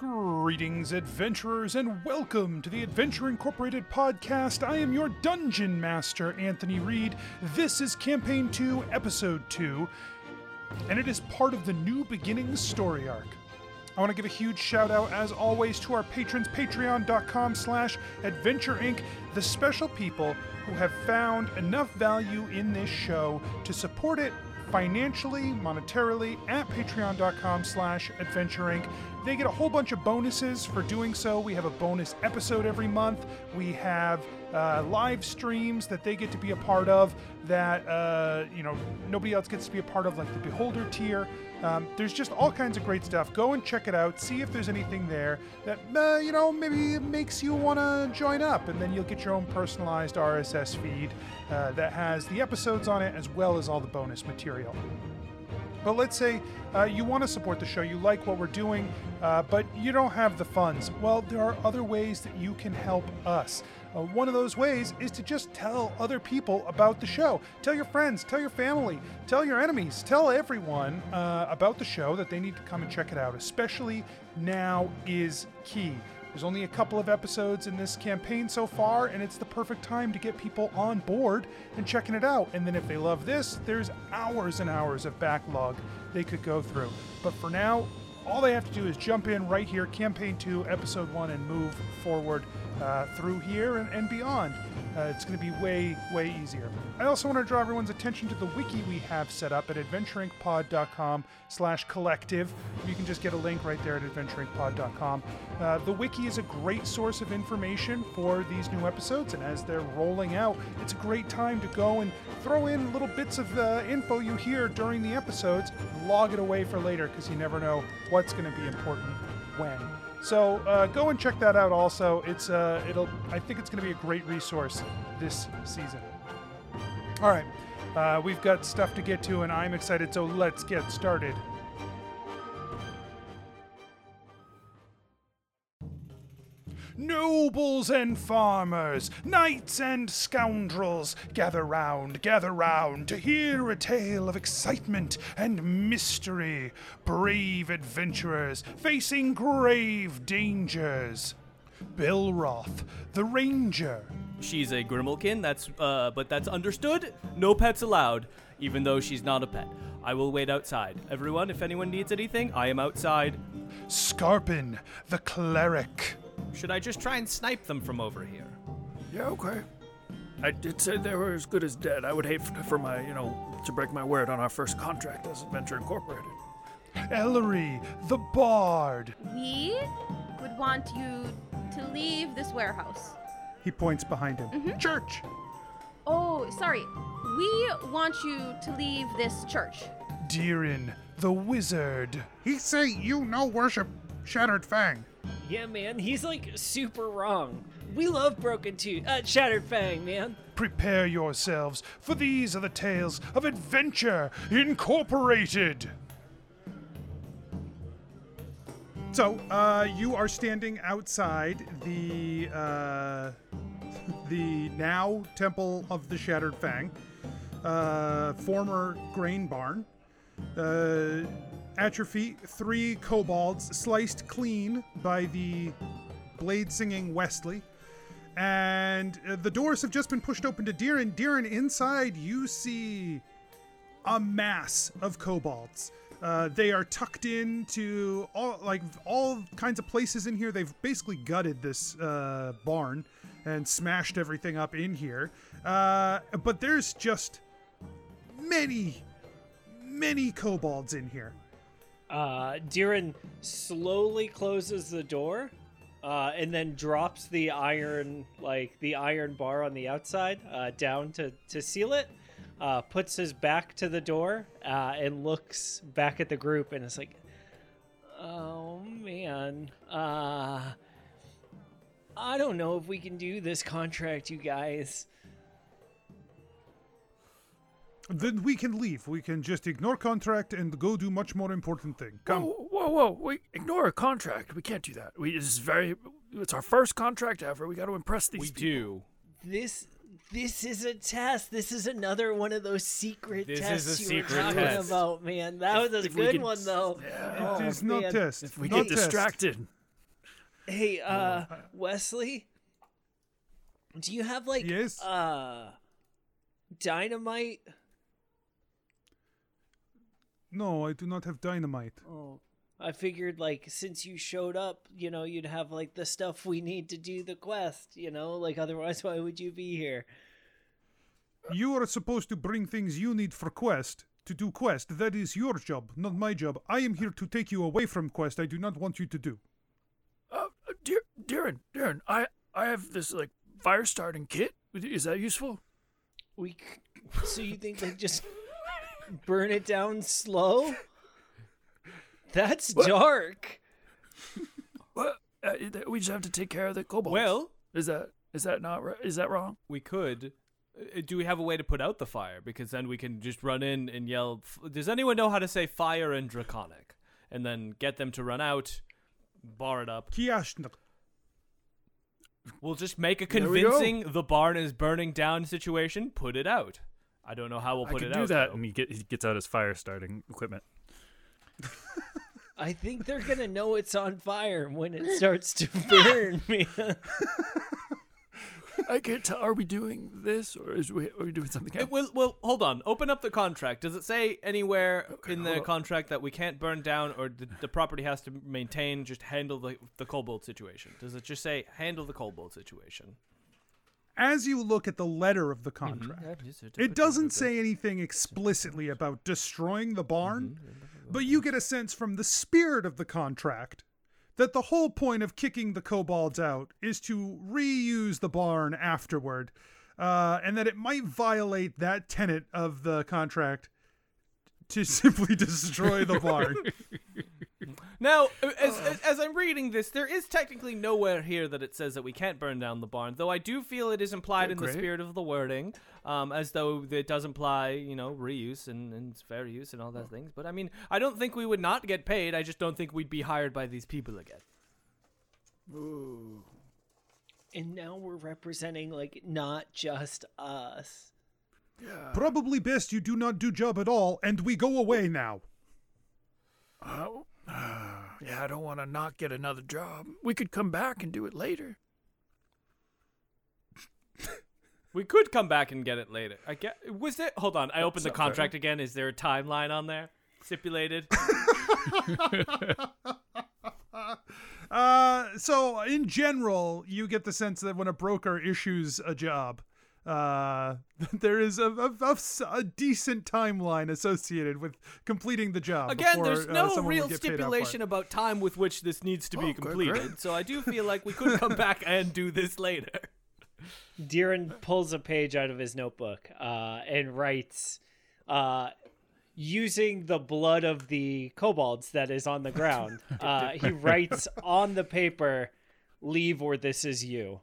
Greetings, adventurers, and welcome to the Adventure Incorporated podcast. I am your dungeon master, Anthony Reed. This is Campaign 2, Episode 2, and it is part of the New Beginnings story arc. I want to give a huge shout out, as always, to our patrons, patreon.com slash adventure inc, the special people who have found enough value in this show to support it financially, monetarily at patreon.com slash adventure inc. They get a whole bunch of bonuses for doing so. We have a bonus episode every month. We have uh, live streams that they get to be a part of that uh, you know nobody else gets to be a part of, like the Beholder tier. Um, there's just all kinds of great stuff. Go and check it out. See if there's anything there that uh, you know maybe makes you want to join up, and then you'll get your own personalized RSS feed uh, that has the episodes on it as well as all the bonus material. But let's say uh, you want to support the show, you like what we're doing, uh, but you don't have the funds. Well, there are other ways that you can help us. Uh, one of those ways is to just tell other people about the show. Tell your friends, tell your family, tell your enemies, tell everyone uh, about the show that they need to come and check it out. Especially now is key. There's only a couple of episodes in this campaign so far, and it's the perfect time to get people on board and checking it out. And then if they love this, there's hours and hours of backlog they could go through. But for now, all they have to do is jump in right here, campaign two, episode one, and move forward uh, through here and, and beyond. Uh, it's going to be way, way easier. I also want to draw everyone's attention to the wiki we have set up at adventuringpod.com slash collective. You can just get a link right there at adventuringpod.com. Uh, the wiki is a great source of information for these new episodes, and as they're rolling out, it's a great time to go and throw in little bits of uh, info you hear during the episodes, log it away for later because you never know what's going to be important when. So uh, go and check that out. Also, it's uh, it'll. I think it's going to be a great resource this season. All right, uh, we've got stuff to get to, and I'm excited. So let's get started. Nobles and farmers, knights and scoundrels, gather round, gather round to hear a tale of excitement and mystery. Brave adventurers facing grave dangers. Bilroth, the ranger. She's a Grimalkin, that's uh but that's understood. No pets allowed, even though she's not a pet. I will wait outside. Everyone, if anyone needs anything, I am outside. Scarpin, the cleric. Should I just try and snipe them from over here? Yeah, okay. I did say they were as good as dead. I would hate for, for my, you know, to break my word on our first contract as Adventure Incorporated. Ellery, the bard. We would want you to leave this warehouse. He points behind him. Mm-hmm. Church. Oh, sorry. We want you to leave this church. Deerin, the wizard. He say you no worship Shattered Fang. Yeah, man, he's like super wrong. We love Broken Tooth, uh, Shattered Fang, man. Prepare yourselves, for these are the tales of Adventure Incorporated. So, uh, you are standing outside the uh, the now Temple of the Shattered Fang, uh, former grain barn. At your feet, three kobolds sliced clean by the blade singing Wesley. And uh, the doors have just been pushed open to Deerin. Deerin, inside, you see a mass of kobolds. Uh, they are tucked into all like all kinds of places in here. They've basically gutted this uh, barn and smashed everything up in here. Uh, but there's just many, many kobolds in here. Uh, slowly closes the door, uh, and then drops the iron, like the iron bar on the outside, uh, down to to seal it. Uh, puts his back to the door uh, and looks back at the group, and is like, "Oh man, uh, I don't know if we can do this contract, you guys." Then we can leave. We can just ignore contract and go do much more important thing. Come. Whoa, whoa, whoa! Wait, ignore a contract. We can't do that. We this is very. It's our first contract ever. We got to impress these. We people. do. This this is a test. This is another one of those secret This is tests a you were talking test. about, man. That was a good could- one though. It Oh, is not man. test. If we not get test. distracted, Hey, uh, Wesley, do you have like Yes? uh dynamite? No, I do not have dynamite. Oh, I figured like since you showed up, you know, you'd have like the stuff we need to do the quest. You know, like otherwise, why would you be here? You are supposed to bring things you need for quest to do quest. That is your job, not my job. I am here to take you away from quest. I do not want you to do. Uh, uh, dear, Darren, Darren, I I have this like fire starting kit. Is that useful? We. c- So you think they just burn it down slow? That's dark. What? Uh, we just have to take care of the kobolds. Well, is that is that not right? Is that wrong? we could. uh, Do we have a way to put out the fire? Because then we can just run in and yell. Does anyone know how to say fire in draconic? And then get them to run out, bar it up. Kiashnak. We'll just make a There we convincing the barn is burning down situation. Put it out. I don't know how we'll put could it do out. that. though. And he, get, he gets out his fire starting equipment. I think they're gonna know it's on fire when it starts to burn, man. I can't tell. Are we doing this or is we are we doing something else? well, well, hold on. Open up the contract. Does it say anywhere Okay, in the hold on. contract that we can't burn down or the, the property has to maintain, just handle the, the kobold situation? Does it just say handle the kobold situation? As you look at the letter of the contract, it doesn't say anything explicitly about destroying the barn, but you get a sense from the spirit of the contract that the whole point of kicking the kobolds out is to reuse the barn afterward, uh, and that it might violate that tenet of the contract to simply destroy the barn. Now, uh, as, as, as I'm reading this, there is technically nowhere here that it says that we can't burn down the barn, though I do feel it is implied Oh, in the spirit of the wording, um, as though it does imply, you know, reuse and, and fair use and all those things. But I mean, I don't think we would not get paid. I just don't think we'd be hired by these people again. Ooh. And now we're representing like not just us. Yeah. Probably best you do not do job at all, and we go away now. Oh, yeah, I don't want to not get another job. We could come back and do it later. We could come back and get it later. I get. Was it? Hold on. I opened the contract again. Is there a timeline on there? Stipulated. Uh, so in general, you get the sense that when a broker issues a job, uh, there is a a decent timeline associated with completing the job. Again, before, there's uh, no someone would real get paid out for it. stipulation about time with which this needs to Oh, be good, completed. great. So I do feel like we could come back and do this later. Diran pulls a page out of his notebook uh, and writes, uh, using the blood of the kobolds that is on the ground. Uh, he writes on the paper, "Leave or this is you,"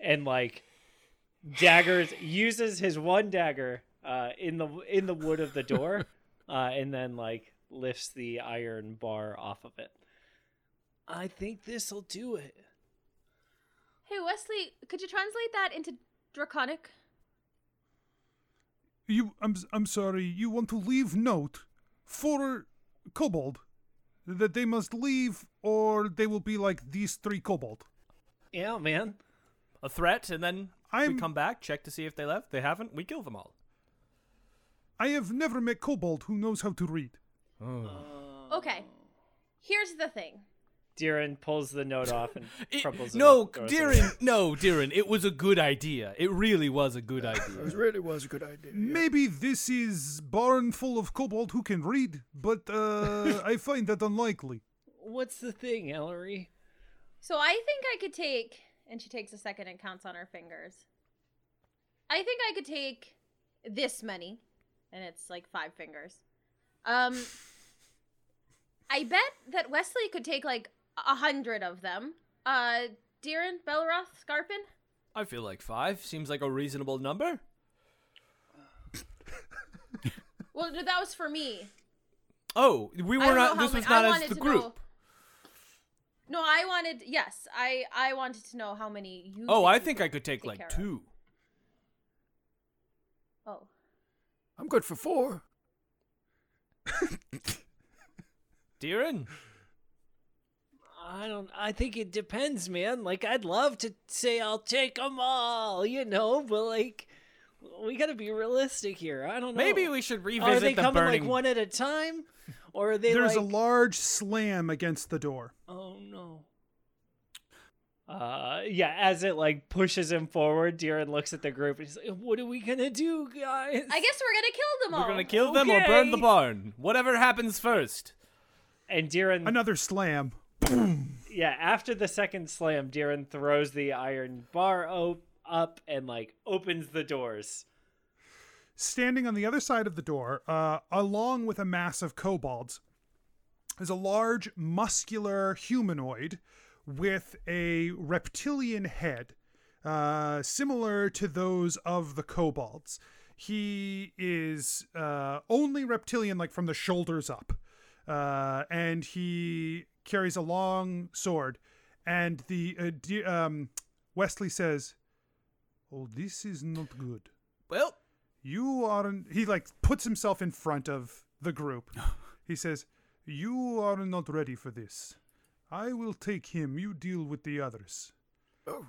and like daggers uses his one dagger uh, in the in the wood of the door, uh, and then like lifts the iron bar off of it. I think this'll do it. Hey, Wesley, could you translate that into Draconic? You, I'm, s- I'm sorry. You want to leave note for kobold that they must leave, or they will be like these three kobold. Yeah, man. A threat, and then we I'm- come back, check to see if they left. They haven't. We kill them all. I have never met kobold who knows how to read. Okay. Here's the thing. Diran pulls the note off and It- crumples it. no, up, throws it away. Darren. No, Darren. It was a good idea. It really was a good idea. it really was a good idea. yeah. Maybe this is barn full of kobold who can read, but uh, I find that unlikely. What's the thing, Ellery? So I think I could take, and she takes a second and counts on her fingers. I think I could take this many, and it's like five fingers. Um, I bet that Wesley could take like a hundred of them. Uh, Diran, Belroth, Scarpin. I feel like five seems like a reasonable number. Well, that was for me. Oh, we were not. This many- was I not as the group. know- No, I wanted. Yes, I I wanted to know how many you. Oh, I think could I could take care like of. two. Oh, I'm good for four. Darren. I don't don't. I think it depends, man. Like, I'd love to say I'll take them all, you know, but like, we gotta be realistic here. I don't know. Maybe we should revisit Are they the coming burning. like one at a time, or are they There's like? a large slam against the door. Oh no. Uh yeah, as it like pushes him forward, Deeren looks at the group and he's like, What are we gonna do, guys? I guess we're gonna kill them all. We're gonna kill them or burn the barn. Whatever happens first. and Deeren Another slam. Boom. yeah, after the second slam, Deeren throws the iron bar op- up and like opens the doors. Standing on the other side of the door, uh, along with a mass of kobolds, is a large, muscular humanoid with a reptilian head, uh, similar to those of the kobolds. He is uh, only reptilian, like from the shoulders up, uh, and he carries a long sword. And the uh, um, Wesley says, "Oh, this is not good." Well, you aren't he like puts himself in front of the group. He says you are not ready for this. I will take him. You deal with the others. Oh,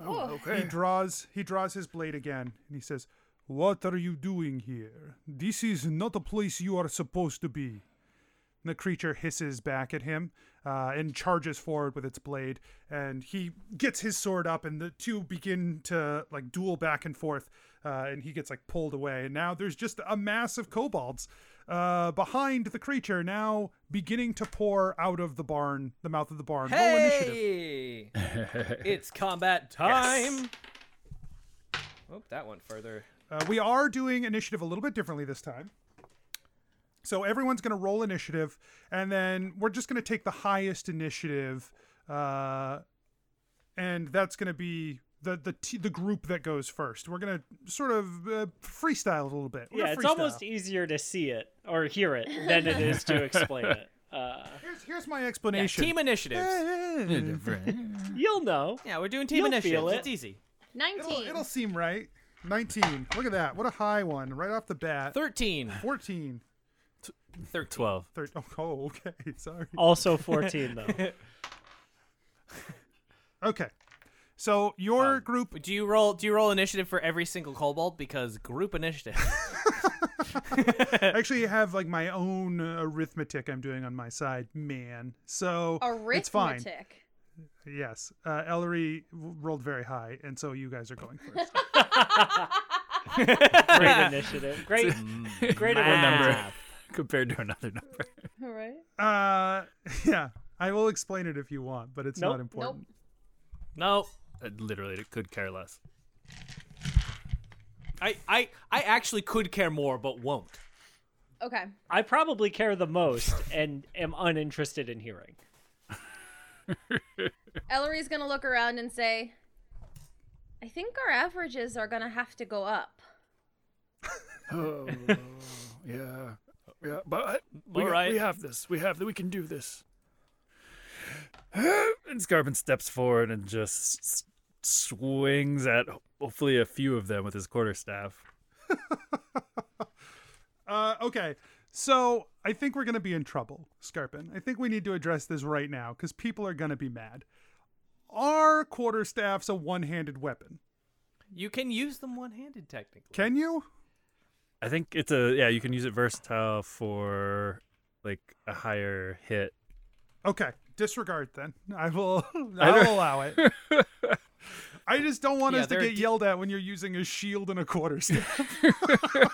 oh, he draws he draws his blade again and he says what are you doing here? This is not a place you are supposed to be. And the creature hisses back at him uh, and charges forward with its blade and he gets his sword up and the two begin to like duel back and forth uh, and he gets like pulled away and now there's just a mass of kobolds uh, behind the creature now beginning to pour out of the barn the mouth of the barn Roll initiative hey, it's combat time. Oh, that went further. Uh, we are doing initiative a little bit differently this time. So everyone's going to roll initiative, and then we're just going to take the highest initiative, uh, and that's going to be the the t- the group that goes first. We're going to sort of uh, freestyle a little bit. We're Yeah, it's almost easier to see it or hear it than it is to explain it. Uh, Here's, here's my Yeah, explanation. team initiatives. you'll know. Yeah, we're doing team You'll initiatives. feel it. It's easy. Nineteen. it'll, it'll seem right. 19. Look at that. What a high one right off the bat. 13. 14. 13. 12. Thir- oh, oh, okay. Sorry. Also 14 though. Okay. So your Um, group Do you roll? Do you roll initiative for every single kobold? Because group initiative. I actually have like my own arithmetic I'm doing on my side, man. So it's fine. Arithmetic. Yes, uh, Ellery w- rolled very high, and so you guys are going first. Great initiative. Great great number. compared to another number. All right. uh, yeah, I will explain it if you want, but it's Nope. not important. no, I literally could care less. I, I, I actually could care more, but won't. Okay. I probably care the most and am uninterested in hearing. Ellery's gonna look around and say, "I think our averages are gonna have to go up." Oh, yeah, yeah. But we, right. we have this. We have. That. We can do this. And Scarpin steps forward and just s- swings at hopefully a few of them with his quarterstaff. Uh, okay, so I think we're gonna be in trouble, Scarpin. I think we need to address this right now because people are gonna be mad. Are quarterstaffs a one-handed weapon? You can use them one-handed, technically. Can you? I think it's a yeah. You can use it versatile for like a higher hit. Okay, disregard then. I will. I I'll allow it. I just don't want Yeah, us to get d- yelled at when you're using a shield and a quarterstaff.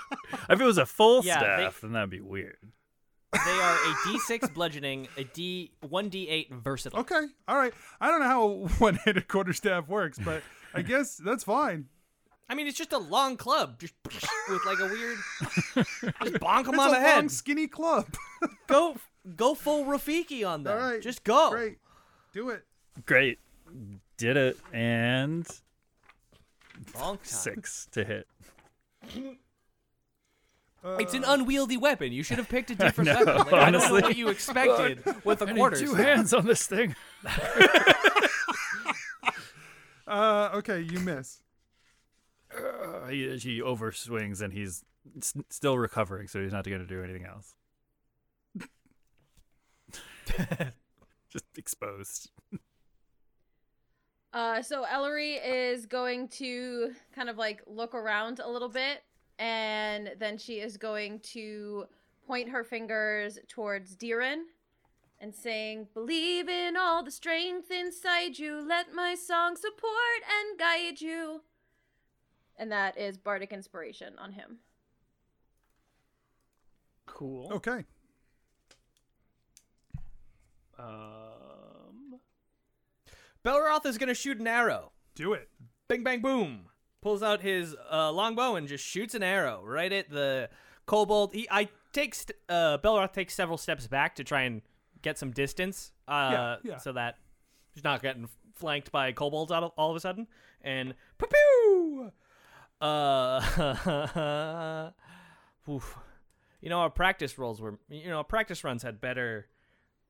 If it was a full Yeah, they- staff, then that'd be weird. They are a D6 bludgeoning, a D one D8 versatile. okay, all right. I don't know how a one-handed quarterstaff works, but I guess that's fine. I mean, it's just a long club, just with like a weird, just bonk them It's on a the head. long, skinny club. Go, go full Rafiki on them. all right, just go. Great, do it. Great, did it, and Bonk time. six to hit. It's an unwieldy weapon. You should have picked a different know, weapon. Like, I don't know honestly. what you expected with a I need quarter. two hands on this thing. Uh, okay, you miss. Uh, he, he overswings and he's s- still recovering, so he's not going to do anything else. just exposed. Uh, so Ellery is going to kind of like look around a little bit, and then she is going to point her fingers towards Diren and saying, Believe in all the strength inside you, let my song support and guide you. And that is Bardic Inspiration on him. Cool. Okay. Um. Belroth is gonna shoot an arrow. Do it. Bing bang boom. Pulls out his uh, longbow and just shoots an arrow right at the kobold. He I takes uh, Belroth takes several steps back to try and get some distance. Uh, Yeah, yeah. So that he's not getting flanked by kobolds all, all of a sudden. And pew pew. Uh. You know our practice rolls were. You know our practice runs had better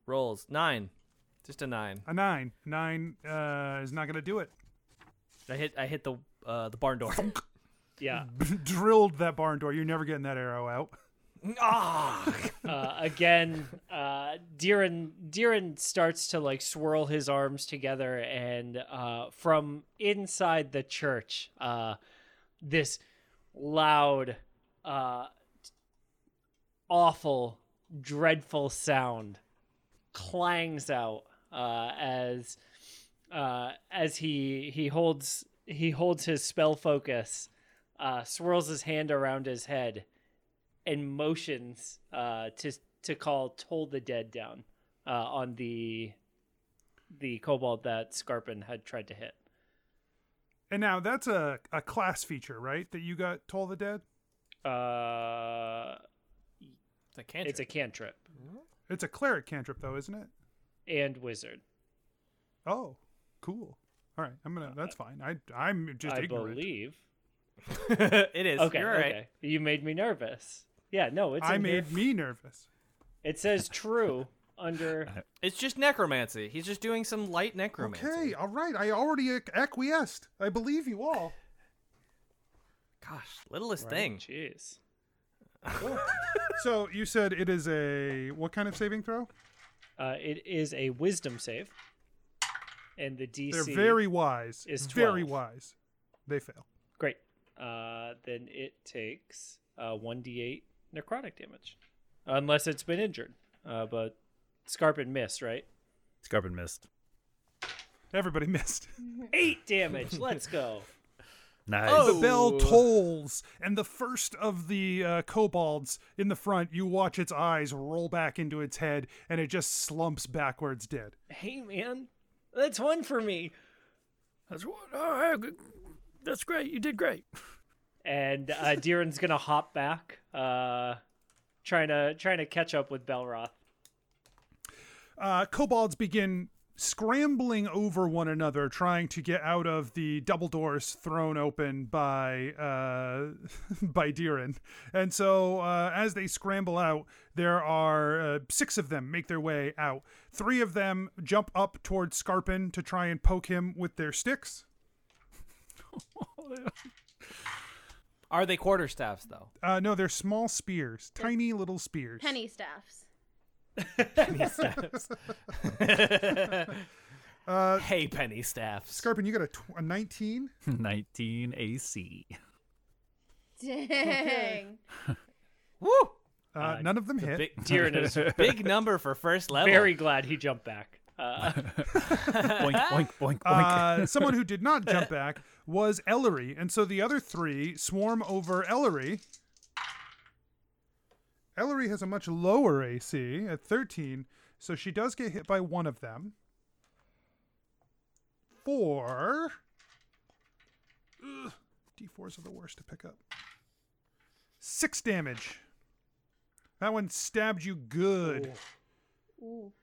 rolls. Nine, just a nine. A nine. Nine uh, is not going to do it. I hit. I hit the uh, the barn door. Yeah. Drilled that barn door. You're never getting that arrow out. Ah. Uh, again, uh, Diren Diren starts to like swirl his arms together, and uh, from inside the church, uh, this loud, uh, awful, dreadful sound clangs out uh, as uh, as he he holds he holds his spell focus, uh, swirls his hand around his head, and motions uh, to to call Toll the Dead down uh, on the the kobold that Scarpin had tried to hit. And now that's a, a class feature, right? That you got Toll the Dead? Uh, It's a cantrip. it's a cantrip It's a cleric cantrip, though, isn't it? And wizard. Oh, cool. All right, I'm gonna. That's fine. I I'm just I ignorant. believe. it is. Okay, You're right. okay. You made me nervous. Yeah, no, it's I in here. made me nervous. It says true under. It's just necromancy. He's just doing some light necromancy. Okay, all right. I already acquiesced. I believe you all. Gosh, littlest Right, thing. Jeez. So you said it is a what kind of saving throw? Uh, it is a wisdom save, and the DC. They're very wise. is very wise. They fail. great. Uh, then it takes uh, 1d8 necrotic damage, unless it's been injured. Uh, but Scarpin missed, right? Scarpin missed. Everybody missed. Eight damage. Let's go. Nice. Oh. The bell tolls, and the first of the uh, kobolds in the front, you watch its eyes roll back into its head, and it just slumps backwards dead. Hey, man, that's one for me. That's what. All right, that's great. You did great. And uh, Diren's gonna hop back, uh, trying to trying to catch up with Belroth. uh, kobolds begin scrambling over one another, trying to get out of the double doors thrown open by uh, by Diren. And so, uh, as they scramble out, there are uh, six of them make their way out. Three of them jump up towards Scarpin to try and poke him with their sticks. Are they quarter staffs though? Uh, no, they're small spears, tiny little spears. Penny staffs. Penny staffs. Uh, hey, penny staffs. Scarpin, you got a, tw- a 19? 19 AC. Dang. Woo! Uh, Uh, none of them hit. Big, Diren is big number for first level. very glad he jumped back. Uh, boink, boink, boink, boink. Uh, someone who did not jump back was Ellery, and so the other three swarm over Ellery. Ellery has a much lower AC at 13, so she does get hit by one of them. Four. Ugh, D4s are the worst to pick up. Six damage. That one stabbed you good. Ooh.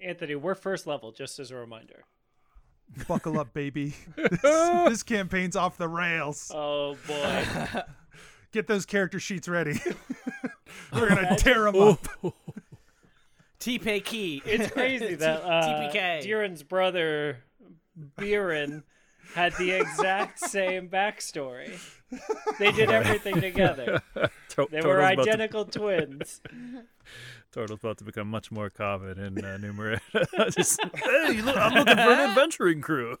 Anthony, we're first level, just as a reminder. Buckle up, baby. this, this campaign's off the rails. Oh boy. Get those character sheets ready. We're gonna tear them up. TPK. It's crazy that uh, TPK. Diren's brother, Biren, had the exact same backstory. They did everything together. To- They were about to- identical twins. Tortle's about to become much more common in uh, Numerate. Just, hey, look, I'm looking for an adventuring crew.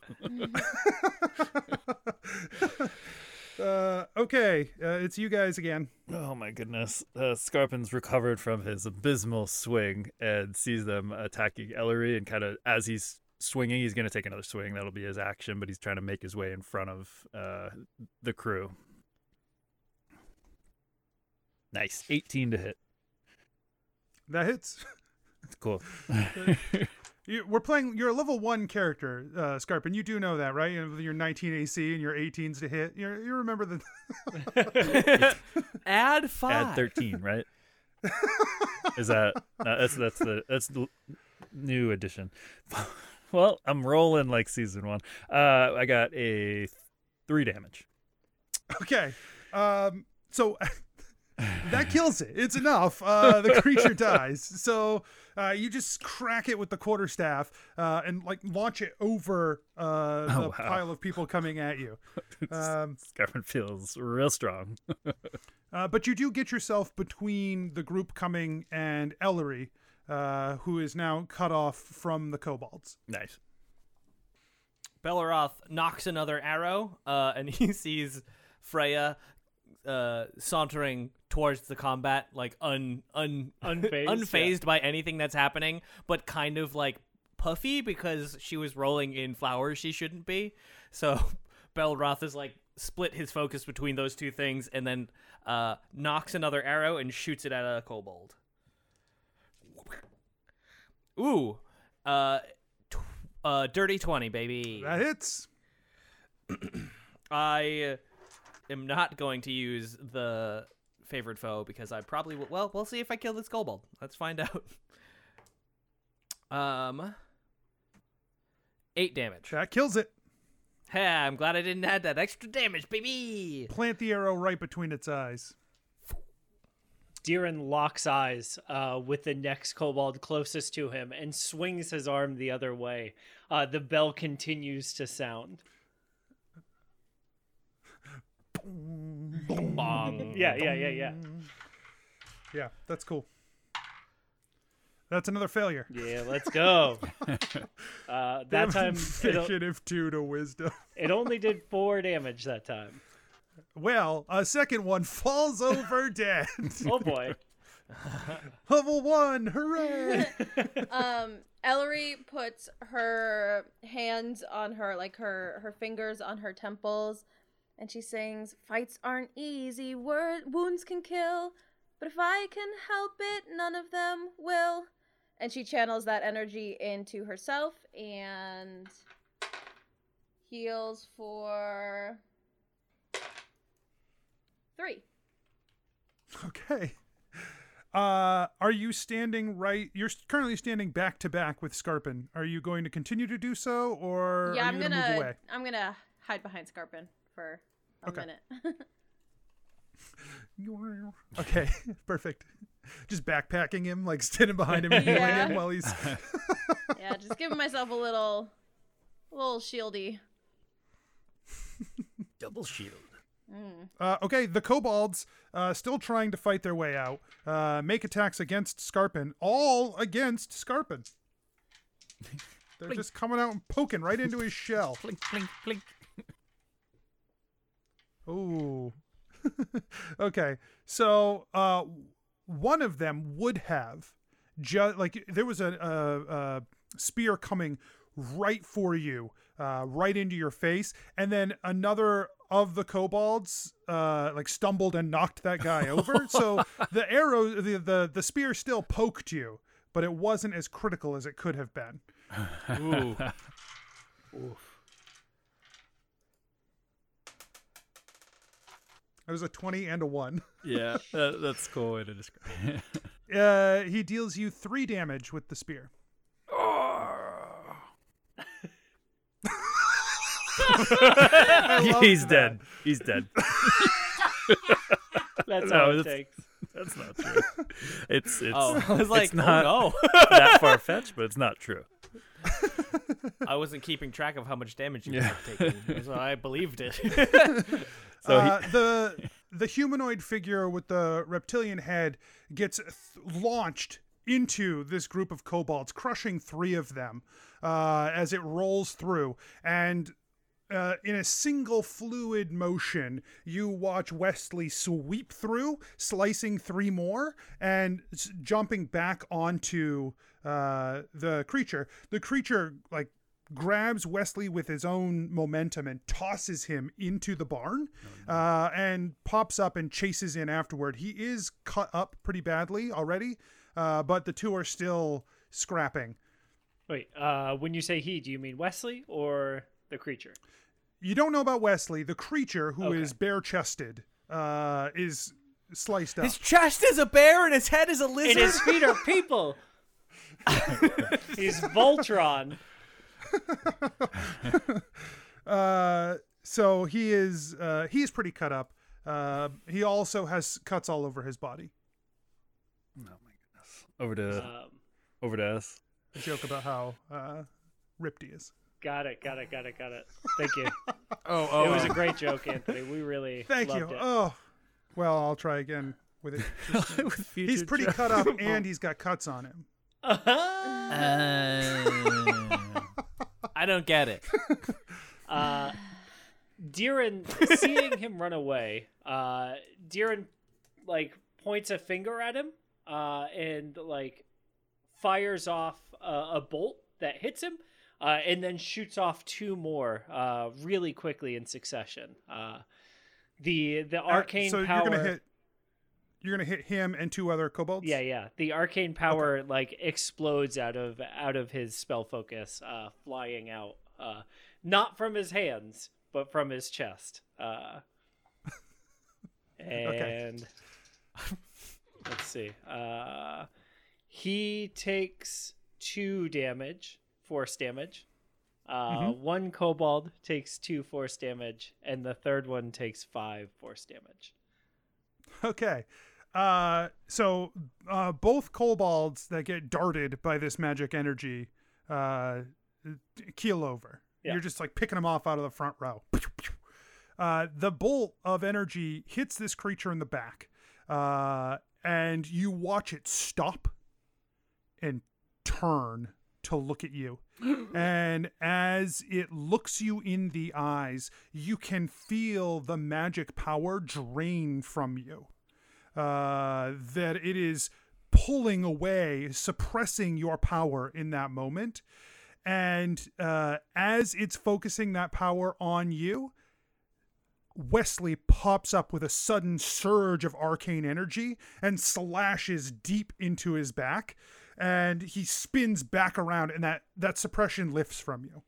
Uh, okay, uh, it's you guys again. Oh my goodness. Uh, Scarpin's recovered from his abysmal swing and sees them attacking Ellery. And kind of as he's swinging, he's going to take another swing. That'll be his action, but he's trying to make his way in front of uh, the crew. Nice. 18 to hit. That hits. That's cool. You, we're playing. You're a level one character, uh, Scarpin. You do know that, right? You know, You're 19 AC and you're 18s to hit. you you remember the. Add five. Add 13, right? Is that no, that's that's the that's the new edition. well, I'm rolling like season 1. Uh I got a 3 damage. Okay. Um. So that kills it. It's enough. Uh, the creature dies. So uh, you just crack it with the quarterstaff uh, and like launch it over uh, the wow. pile of people coming at you. Um, Scarpin feels real strong. uh, but you do get yourself between the group coming and Ellery, uh, who is now cut off from the kobolds. nice. Belleroth nocks another arrow, uh, and he sees Freya uh, sauntering towards the combat, like un un Unfazed, unfazed by anything that's happening, but kind of like puffy because she was rolling in flowers she shouldn't be. So Belroth is like split his focus between those two things, and then uh, nocks another arrow and shoots it at a kobold. Ooh, uh, tw- uh, dirty twenty, baby. That hits. I am not going to use the favored foe because I probably will. Well, we'll see if I kill this kobold. Let's find out. Um, eight damage. That kills it. Hey, I'm glad I didn't add that extra damage, baby. Plant the arrow right between its eyes. Diran locks eyes uh, with the next kobold closest to him and swings his arm the other way. Uh, the bell continues to sound. Bong. Yeah, yeah, yeah, yeah. Yeah, that's cool. That's another failure. Yeah, let's go. Uh, that time, it, Initiative two to wisdom. it only did four damage that time. Well, a second one falls over dead. Oh boy. Level one, hooray! um Ellery puts her hands on her like her her fingers on her temples and she sings fights aren't easy word wounds can kill but if I can help it none of them will and she channels that energy into herself and heals for 3 okay. Uh, are you standing right? You're currently standing back to back with Scarpin. Are you going to continue to do so, or yeah i'm gonna, move away? i'm gonna hide behind scarpin for a Okay. minute Okay, perfect. Just backpacking him, like standing behind him and healing Yeah. him while he's. yeah just giving myself a little a little shieldy Double shield. Uh, okay, the kobolds uh, still trying to fight their way out. Uh, make attacks against Scarpin, all against Scarpin. They're just coming out and poking right into his shell. Blink, blink, blink. Ooh. okay, so uh, one of them would have just like there was a, a, a spear coming right for you, uh, right into your face, and then another of the kobolds uh, like stumbled and knocked that guy over. so the arrow, the, the the spear still poked you, but it wasn't as critical as it could have been. Ooh. It was a twenty and a one. Yeah, that, that's a cool way to describe it. Uh, he deals you three damage with the spear. I He's that. dead. He's dead. That's No, all it that's- takes. That's not true. It's it's Oh, I was like, it's not oh no. that far fetched, but it's not true. I wasn't keeping track of how much damage you were taking, so I believed it. So he- uh, the the humanoid figure with the reptilian head gets th- launched into this group of kobolds, crushing three of them uh, as it rolls through. And uh, in a single fluid motion, you watch Wesley sweep through, slicing three more, and s- jumping back onto uh, the creature. The creature like grabs Wesley with his own momentum and tosses him into the barn, uh, and pops up and chases in afterward. He is cut up pretty badly already, uh, but the two are still scrapping. Wait, uh, when you say he, do you mean Wesley or the creature? You don't know about Wesley, the creature who is Okay. bare chested, uh, is sliced up. his chest is a bear and his head is a lizard. And lizard. his feet are people. He's Voltron. Uh, so he is uh, he is pretty cut up. Uh, he also has cuts all over his body. over to Um, over to us. A joke about how uh, ripped he is. got it, got it, got it, got it. Thank you. oh, oh, it was oh. a great joke, Anthony. We really Thank loved you. It. Oh, well, I'll try again with it. he's pretty cut up, and he's got cuts on him. I don't get it. Uh, Diran, seeing him run away, uh, Diran like points a finger at him, uh, and like fires off a, a bolt that hits him, uh, and then shoots off two more, uh, really quickly in succession. Uh, the the Uh, arcane so power. you're gonna hit. You're gonna hit him and two other kobolds. Yeah, yeah. The arcane power like explodes out of out of his spell focus, uh, flying out, uh, not from his hands, but from his chest. Uh, and let's see. Uh, he takes two damage, force damage. Uh, One kobold takes two force damage, and the third one takes five force damage. Okay. Uh, so uh, both kobolds that get darted by this magic energy uh, keel over. Yeah. You're just like picking them off out of the front row. Uh, the bolt of energy hits this creature in the back, uh, and you watch it stop and turn to look at you. and as it looks you in the eyes, you can feel the magic power drain from you uh, that it is pulling away, suppressing your power in that moment. And uh, as it's focusing that power on you, Wesley pops up with a sudden surge of arcane energy and slashes deep into his back. And he spins back around, and that, that suppression lifts from you.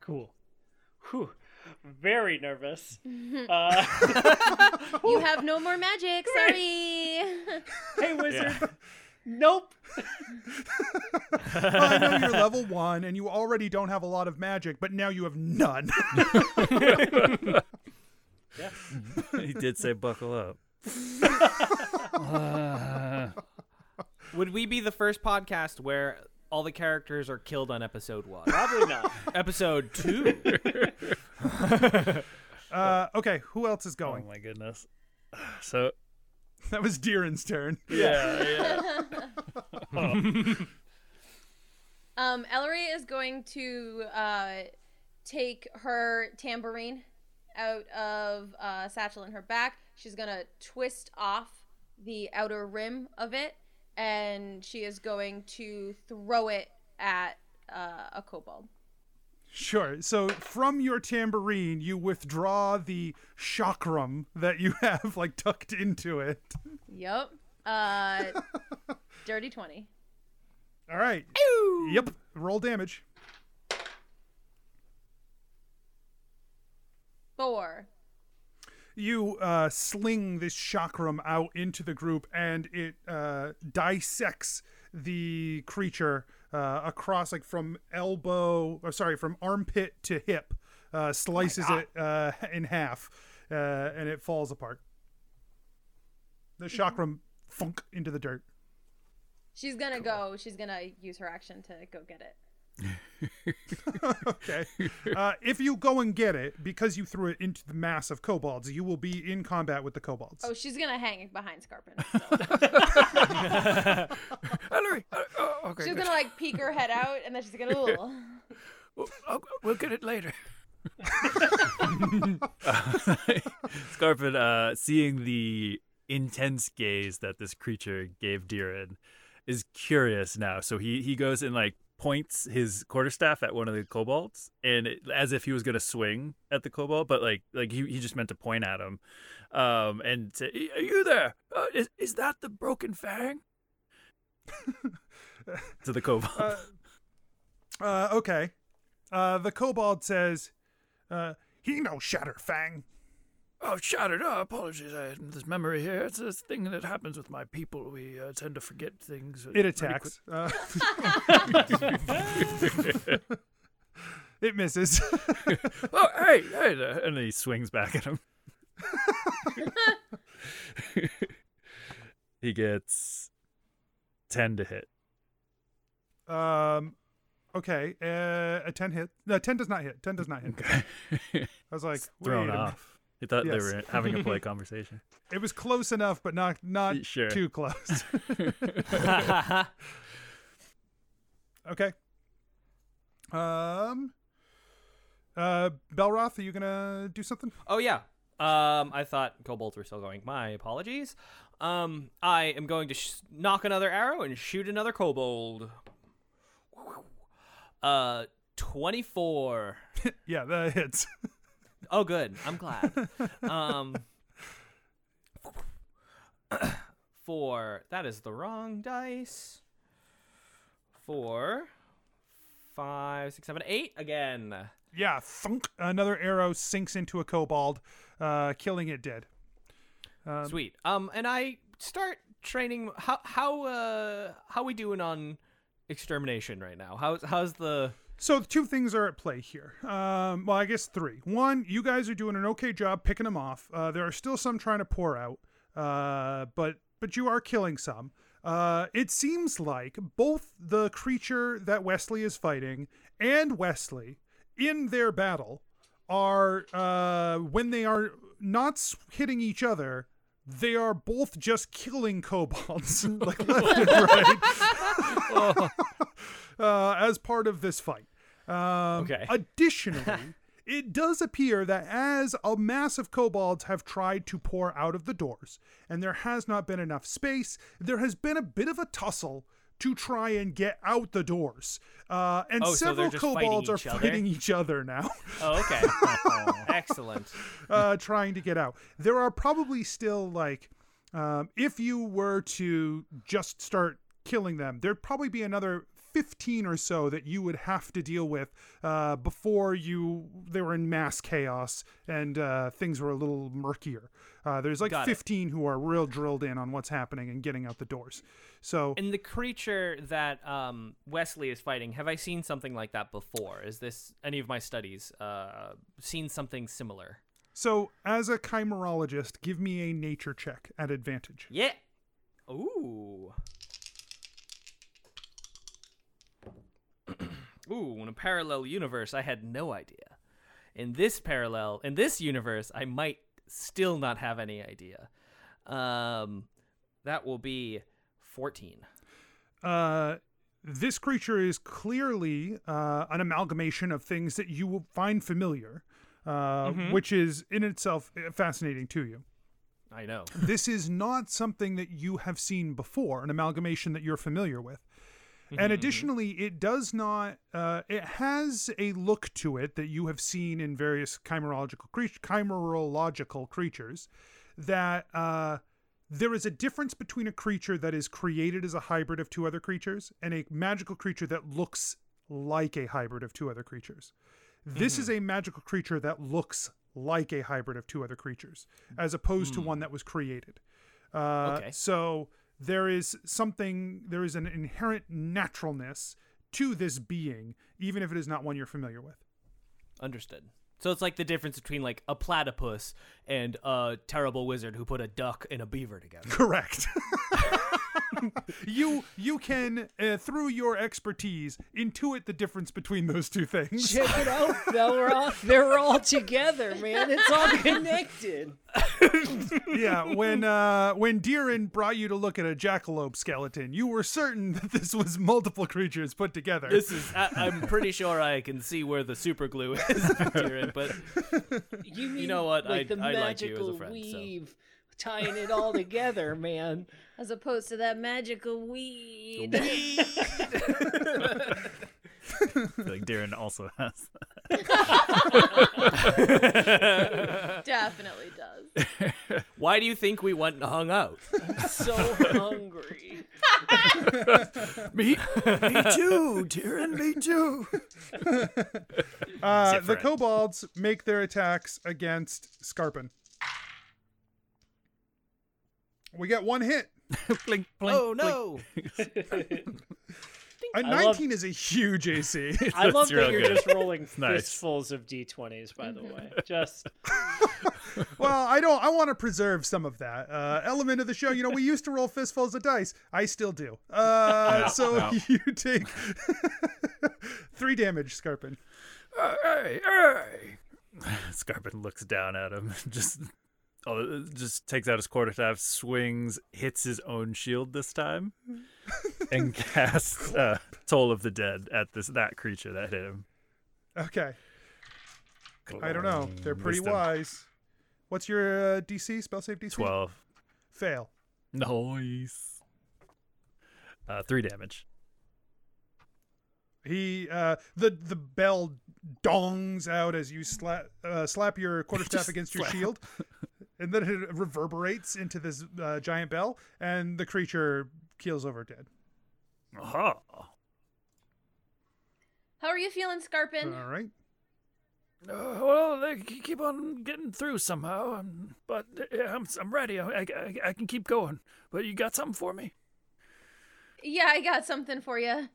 Cool. Whew. Very nervous. uh, You have no more magic. Sorry. hey, wizard. Nope. I know you're level one, and you already don't have a lot of magic, but now you have none. yeah. he did say buckle up. Would we be the first podcast where all the characters are killed on episode one? Probably not. episode two. uh, okay, who else is going? Oh going? my goodness. So That was Deeran's turn. yeah, yeah. Um, Ellery is going to uh, take her tambourine out of uh, satchel in her back. She's gonna twist off the outer rim of it, and she is going to throw it at uh, a kobold. Sure. So from your tambourine, you withdraw the chakram that you have like tucked into it. Yep. Uh, dirty twenty. All right. Yep. Roll damage. Four. You uh, sling this chakram out into the group, and it uh, dissects the creature uh, across, like from elbow, or sorry, from armpit to hip, uh, slices it uh, in half, uh, and it falls apart. The chakram funk into the dirt. She's gonna go. She's gonna use her action to go get it. okay. Uh, if you go and get it, because you threw it into the mass of kobolds, you will be in combat with the kobolds. Oh, she's gonna hang behind Scarpin. So. Ellery. Uh, oh, okay. she's good. gonna like peek her head out, and then she's gonna. Ooh. We'll, I'll- we'll get it later. Scarpin, uh, seeing the intense gaze that this creature gave Diran, is curious now. So he he goes and like points his quarterstaff at one of the kobolds, and it, as if he was gonna swing at the kobold, but like like he, he just meant to point at him, um, and say, "Are you there? Uh, is is that the broken fang?" to the kobold. Uh, uh, okay. Uh, the kobold says, uh, "He no Shatterfang." Oh, shattered. Oh, apologies. I had this memory here. It's a thing that happens with my people. We uh, tend to forget things. It attacks. Uh, it misses. Oh, hey, hey there. and he swings back at him. he gets ten to hit. um, okay. Uh, a ten hit. No, ten does not hit. Ten does not hit. Okay. I was like, Thrown wait a minute. off. He thought Yes. they were having a play conversation. It was close enough, but not not Sure. too close. okay. Um. Uh, Belroth, are you gonna do something? Oh yeah. Um, I thought kobolds were still going. My apologies. Um, I am going to sh- nock another arrow and shoot another kobold. Uh, twenty-four. Yeah, that hits. Oh, good. I'm glad. um, four. That is the wrong dice. Four, five, six, seven, eight again. Yeah, thunk. Another arrow sinks into a kobold, uh, killing it dead. Um, Sweet. Um, and I start training. How how uh how we doing on extermination right now? How's how's the So two things are at play here. Um, well, I guess three. One, you guys are doing an okay job picking them off. Uh, there are still some trying to pour out, uh, but but you are killing some. Uh, it seems like both the creature that Wesley is fighting and Wesley in their battle are uh, when they are not hitting each other. They are both just killing kobolds, like left and right, uh, as part of this fight. Um, Okay. Additionally, it does appear that as a mass of kobolds have tried to pour out of the doors, and there has not been enough space, there has been a bit of a tussle to try and get out the doors. Uh, and Oh, so several fighting kobolds are each other? fighting each other now, Oh, okay. Excellent. uh, trying to get out. There are probably still like, um, if you were to just start killing them, there'd probably be another 15 or so that you would have to deal with uh, before you they were in mass chaos and uh, things were a little murkier. Uh, there's like Got it. 15 who are real drilled in on what's happening and getting out the doors. So And the creature that um, Wesley is fighting, have I seen something like that before? Is this any of my studies uh, seen something similar? so as a chimerologist, give me a nature check at advantage. Yeah. Ooh. Ooh, in a parallel universe, I had no idea. In this parallel, in this universe, I might still not have any idea. Um, that will be 14. uh, this creature is clearly uh, an amalgamation of things that you will find familiar, uh, which is in itself uh, fascinating to you. I know. This is not something that you have seen before, an amalgamation that you're familiar with. And additionally, it does not. Uh, it has a look to it that you have seen in various chimerological creat- chimerological creatures. That uh, there is a difference between a creature that is created as a hybrid of two other creatures and a magical creature that looks like a hybrid of two other creatures. This is a magical creature that looks like a hybrid of two other creatures, as opposed to one that was created. Uh, Okay. So there is something, there is an inherent naturalness to this being, even if it is not one you're familiar with. Understood. So it's like the difference between like a platypus and a terrible wizard who put a duck and a beaver together. Correct. you you can uh, through your expertise intuit the difference between those two things. Check it out, Belroth. They're all together, man. It's all connected. yeah, when uh, when Deeran brought you to look at a jackalope skeleton, you were certain that this was multiple creatures put together. This is I, I'm pretty sure I can see where the super glue is, Tyrion, but You mean know what? Like I- the I like you as a magical friend, so. weave, tying it all together, man. As opposed to that magical weed. like Darren also has. Definitely does. why do you think we went and hung out? So hungry. Me, me too, Tyrion. Me too. Uh, the kobolds make their attacks against Scarpin. We get one hit. blink, blink, oh blink. no! A I love- 19 is a huge AC. I love that you're good. just rolling nice. fistfuls of d20s, by the way. Just well, I don't. I want to preserve some of that uh, element of the show. You know, we used to roll fistfuls of dice. I still do. Uh, so you take three damage, Scarpin. Hey, hey. Scarpin looks down at him, just oh, just takes out his quarterstaff, swings, hits his own shield this time, and casts uh, Toll of the Dead at this that creature that hit him. Okay. I don't know. They're pretty Wisdom. wise. What's your uh, DC? Spell save DC? Twelve. Fail. Nice. Uh, three damage. He uh the the bell dongs out as you slap uh, slap your quarterstaff against your slap. shield, and then it reverberates into this uh, giant bell, and the creature keels over dead. Aha. How are you feeling, Scarpin? All right. Uh, well, they keep on getting through somehow, um, but uh, I'm I'm ready. I, I, I can keep going. But you got something for me? Yeah, I got something for you.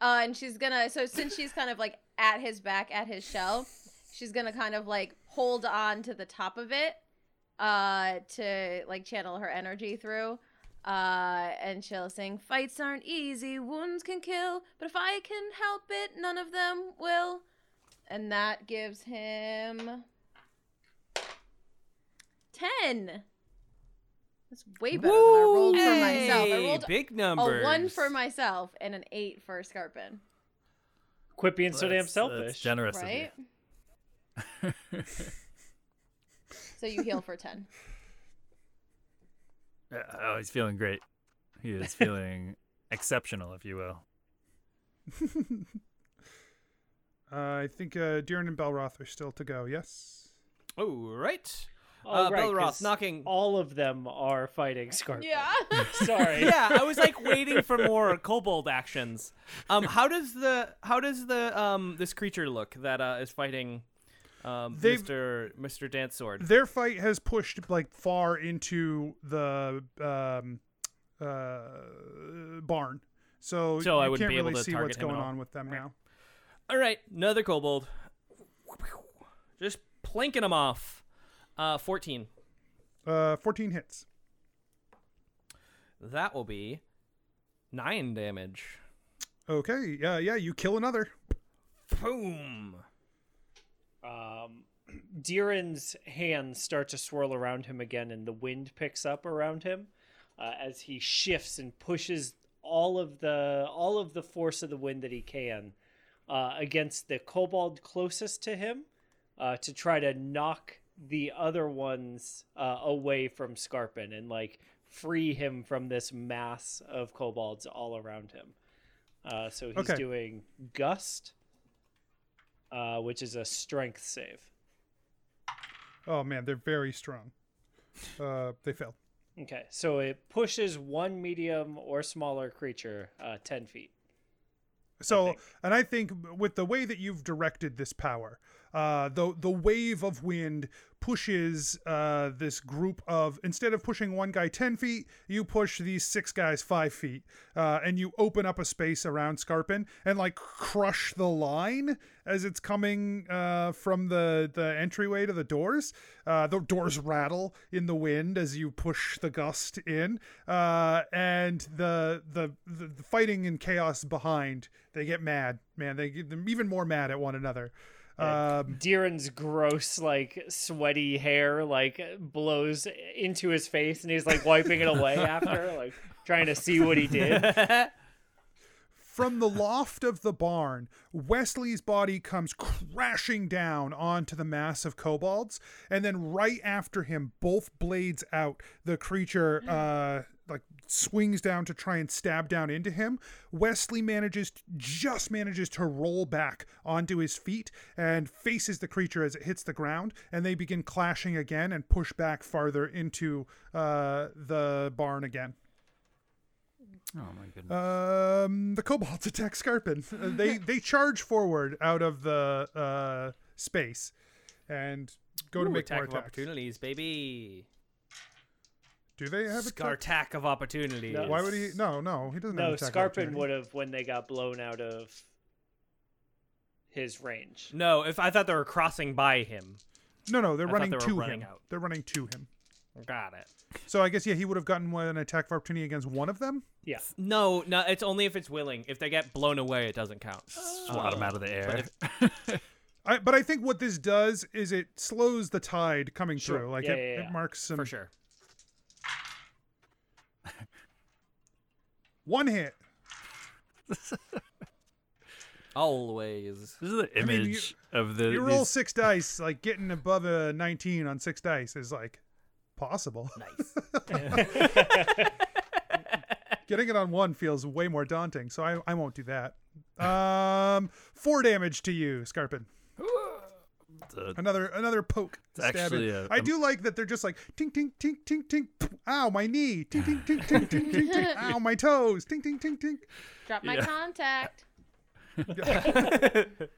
Uh, and she's gonna. So since she's kind of like at his back, at his shell, she's gonna kind of like hold on to the top of it, uh, to like channel her energy through. Uh, and she'll sing, "Fights aren't easy, wounds can kill, but if I can help it, none of them will." And that gives him ten. That's way better than I rolled for myself. I rolled big numbers. a one for myself and an eight for Scarpin. quit being so damn selfish. That's generous of Right? you. so you heal for 10. Yeah, oh, he's feeling great. He is feeling exceptional, if you will. Uh, I think uh, Deeran and Belroth are still to go. Yes. Oh right. Oh, uh, right, Belroth 'cause nocking. All of them are fighting Scarpin. Yeah. Sorry. yeah, I was like waiting for more kobold actions. Um, how does the how does the um this creature look that uh, is fighting um They've- Mr. Mr. Dance Sword? Their fight has pushed like far into the um, uh, barn, so, So you I wouldn't can't be able really to see what's going on with them now. All right, another kobold. Just plinking them off. Uh, 14. Uh, 14 hits. That will be nine damage. Okay. Yeah. Yeah. You kill another. Boom. Um, Deeran's hands start to swirl around him again, and the wind picks up around him uh, as he shifts and pushes all of the all of the force of the wind that he can uh, against the kobold closest to him uh, to try to knock the other ones uh, away from Scarpin and like free him from this mass of kobolds all around him. Uh, so he's Okay. doing gust, uh, which is a strength save. Oh man, they're very strong. Uh, they failed. Okay, so it pushes one medium or smaller creature uh, ten feet. So, think. and I think with the way that you've directed this power, uh, the the wave of wind pushes uh, this group of instead of pushing one guy 10 feet you push these six guys five feet uh, and you open up a space around scarpin and like crush the line as it's coming uh, from the the entryway to the doors. Uh, the doors rattle in the wind as you push the gust in uh, and the, the the the fighting and chaos behind they get mad. Man they get them even more mad at one another um, Deeran's gross, like sweaty hair, like blows into his face, and he's like wiping it away after, like trying to see what he did. From the loft of the barn, Wesley's body comes crashing down onto the mass of kobolds, and then right after him, both blades out, the creature uh like swings down to try and stab down into him. Wesley manages just manages to roll back onto his feet and faces the creature as it hits the ground, and they begin clashing again and push back farther into uh the barn again. Oh my goodness. Um, the kobolds attack Scarpin. Uh, they they charge forward out of the uh, space and go to make attack more attacks. opportunities, baby. Do they have a Scartack of opportunity? No. Why would he? No, no, he doesn't. No, have attack Scarpin opportunity. would have when they got blown out of his range. No, if I thought they were crossing by him. No, no, they're I running they to running him. out. They're running to him. Got it. So I guess yeah, he would have gotten an attack of opportunity against one of them. Yeah. No, no, it's only if it's willing. If they get blown away, it doesn't count. Swat him out of the air. I, but I think what this does is it slows the tide coming Sure. through. Like Yeah, it, yeah, yeah. it marks some For sure. One hit. Always. This is the I mean, you- image of the. You roll these- six dice, like getting above a nineteen on six dice is like possible. Nice. Getting it on one feels way more daunting, so I, I won't do that. Um, four damage to you, Scarpin. The- Another another poke. to actually in. a- I a- do like that they're just like tink tink tink tink tink. Ow, my knee. Tink tink tink tink tink tink. tink. Ow, my toes. Tink tink tink tink. Drop my Yeah. contact.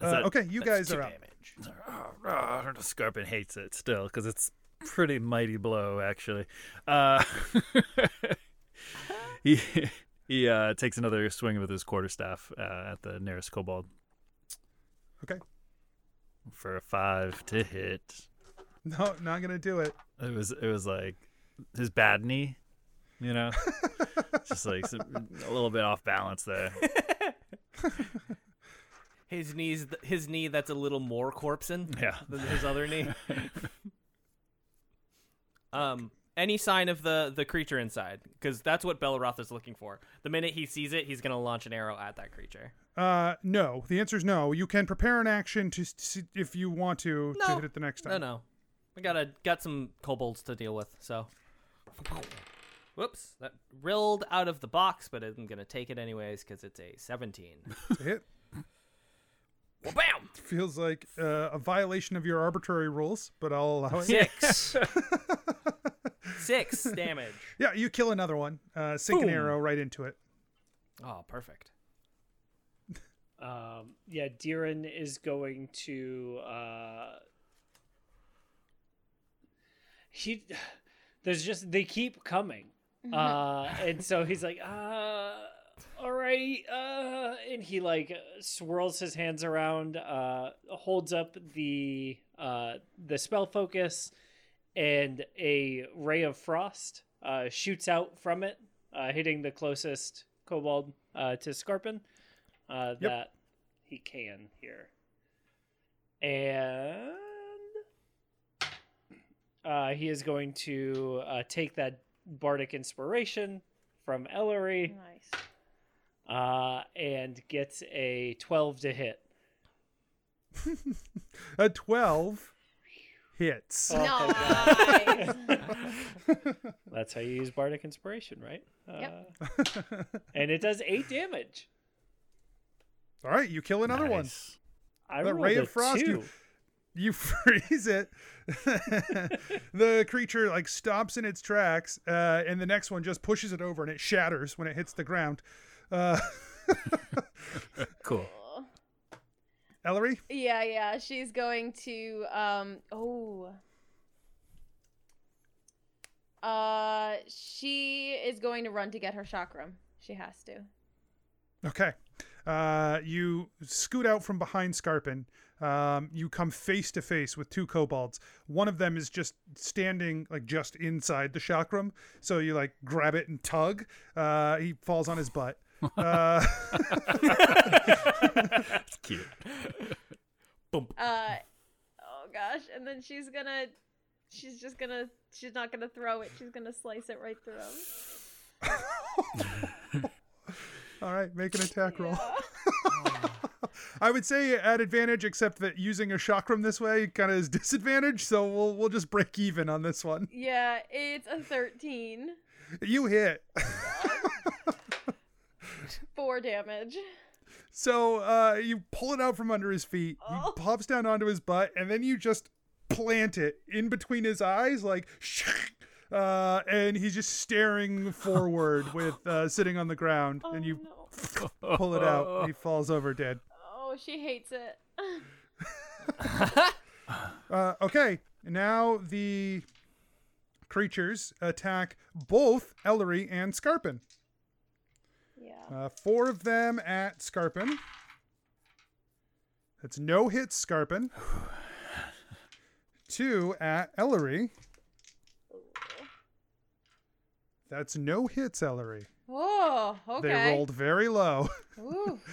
Uh, okay, you guys are up. Ah, Scarpin hates it still because it's pretty mighty blow actually. Uh, he he uh, takes another swing with his quarterstaff uh, at the nearest kobold Okay. for a five to hit. No, not gonna do it. It was it was like his bad knee, you know, just like some, a little bit off balance there. His knees, his knee that's a little more corpsing Yeah. than his other knee. um, any sign of the the creature inside? Because that's what Belroth is looking for. The minute he sees it, he's gonna launch an arrow at that creature. Uh, no. The answer is no. You can prepare an action to s- if you want to to hit it the next time. no, no. we gotta got some kobolds to deal with. So, whoops, that rilled out of the box, but I'm gonna take it anyways because it's a 17. To hit well, bam, feels like uh, a violation of your arbitrary rules, but I'll allow it. six, six damage. Yeah, you kill another one. Uh, sink an arrow right into it. Oh, perfect. Um, yeah, Deeran is going to. Uh, he, there's just they keep coming, uh, and so he's like, uh, all right, uh, and he like swirls his hands around, uh, holds up the uh, the spell focus, and a ray of frost uh, shoots out from it, uh, hitting the closest kobold uh, to Scarpin uh, Yep. that he can here. And uh, he is going to uh, take that bardic inspiration from Ellery Nice. uh, and gets a 12 to hit. A twelve hits. Oh. Nice. That's how you use bardic inspiration, right? Yep. Uh, and it does 8 damage. All right, you kill another one. I That rolled ray of frost, you- two. You freeze it. the creature like stops in its tracks, uh, and the next one just pushes it over, and it shatters when it hits the ground. Uh, Cool. Ellery? Yeah, yeah. She's going to um oh. Uh she is going to run to get her chakram. She has to. Okay. Uh, you scoot out from behind Scarpin. Um, you come face to face with two kobolds. One of them is just standing like just inside the chakram. So you like grab it and tug. Uh, he falls on his butt. Uh, It's cute. Uh oh gosh, and then she's gonna she's just gonna she's not gonna throw it. She's gonna slice it right through. all right, make an attack roll. Yeah. I would say at advantage, except that using a chakram this way kind of is disadvantage. So we'll we'll just break even on this one. yeah, it's a 13. You hit. Four damage. So uh, you pull it out from under his feet. He Oh. pops down onto his butt, and then you just plant it in between his eyes, like, uh, and he's just staring forward with uh, sitting on the ground. Oh and you no. pull it out. He falls over dead. Oh, she hates it. Uh, okay, now the creatures attack both Ellery and Scarpin. Uh, four of them at Scarpin. That's no hits, Scarpin. Two at Ellery. That's no hits, Ellery. Oh, okay. They rolled very low. Ooh.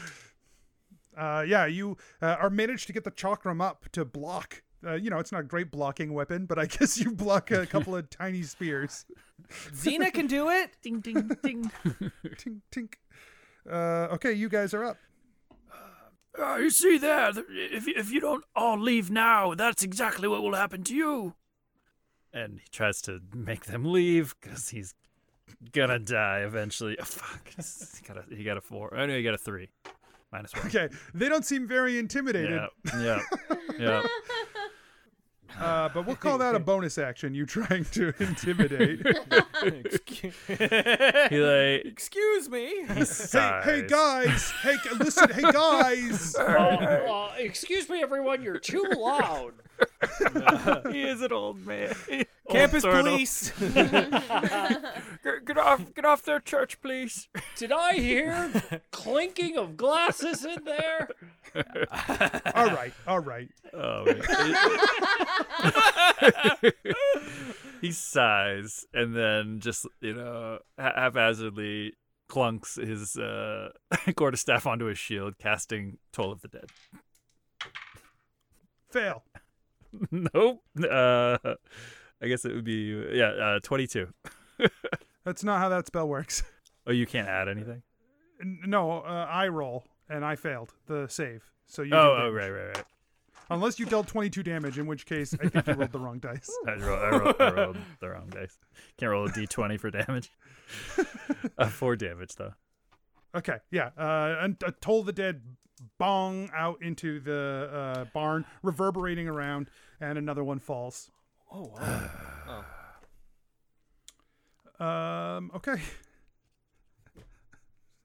Uh, yeah, you uh, are managed to get the chakram up to block. Uh, you know, it's not a great blocking weapon, but I guess you block a couple of tiny spears. Xena can do it. Ding ding ding. tink, tink. Uh, okay, you guys are up. Uh, you see there? If if you don't all leave now, that's exactly what will happen to you. And he tries to make them leave because he's gonna die eventually. Oh, fuck. He's got a, he got a four. Oh, no, he got a three. Minus one. Okay, they don't seem very intimidated. Yeah. Yeah. Yeah. Uh, but we'll call that a bonus action. You trying to intimidate? He like Excuse me. he hey, hey guys! Hey, listen! Hey guys! Uh, uh, excuse me, everyone, you're too loud. He is an old man. Campus Old police. Get, get off, get off their church, please. Did I hear clinking of glasses in there? all right, all right. Oh, man. he sighs and then just you know ha- haphazardly clunks his uh, quarterstaff onto his shield, casting Toll of the Dead. Fail. nope. Uh, I guess it would be yeah, uh, twenty-two. That's not how that spell works. Oh, you can't add anything. No, uh, I roll and I failed the save. So you. Oh, oh, right, right, right. Unless you dealt 22 damage, in which case I think you rolled the wrong dice. I, roll, I, roll, I rolled the wrong dice. Can't roll a d20 for damage. uh, four damage though. Okay, yeah. Uh, and uh, Toll the Dead bong out into the uh, barn, reverberating around, and another one falls. oh wow. Oh. Um, okay.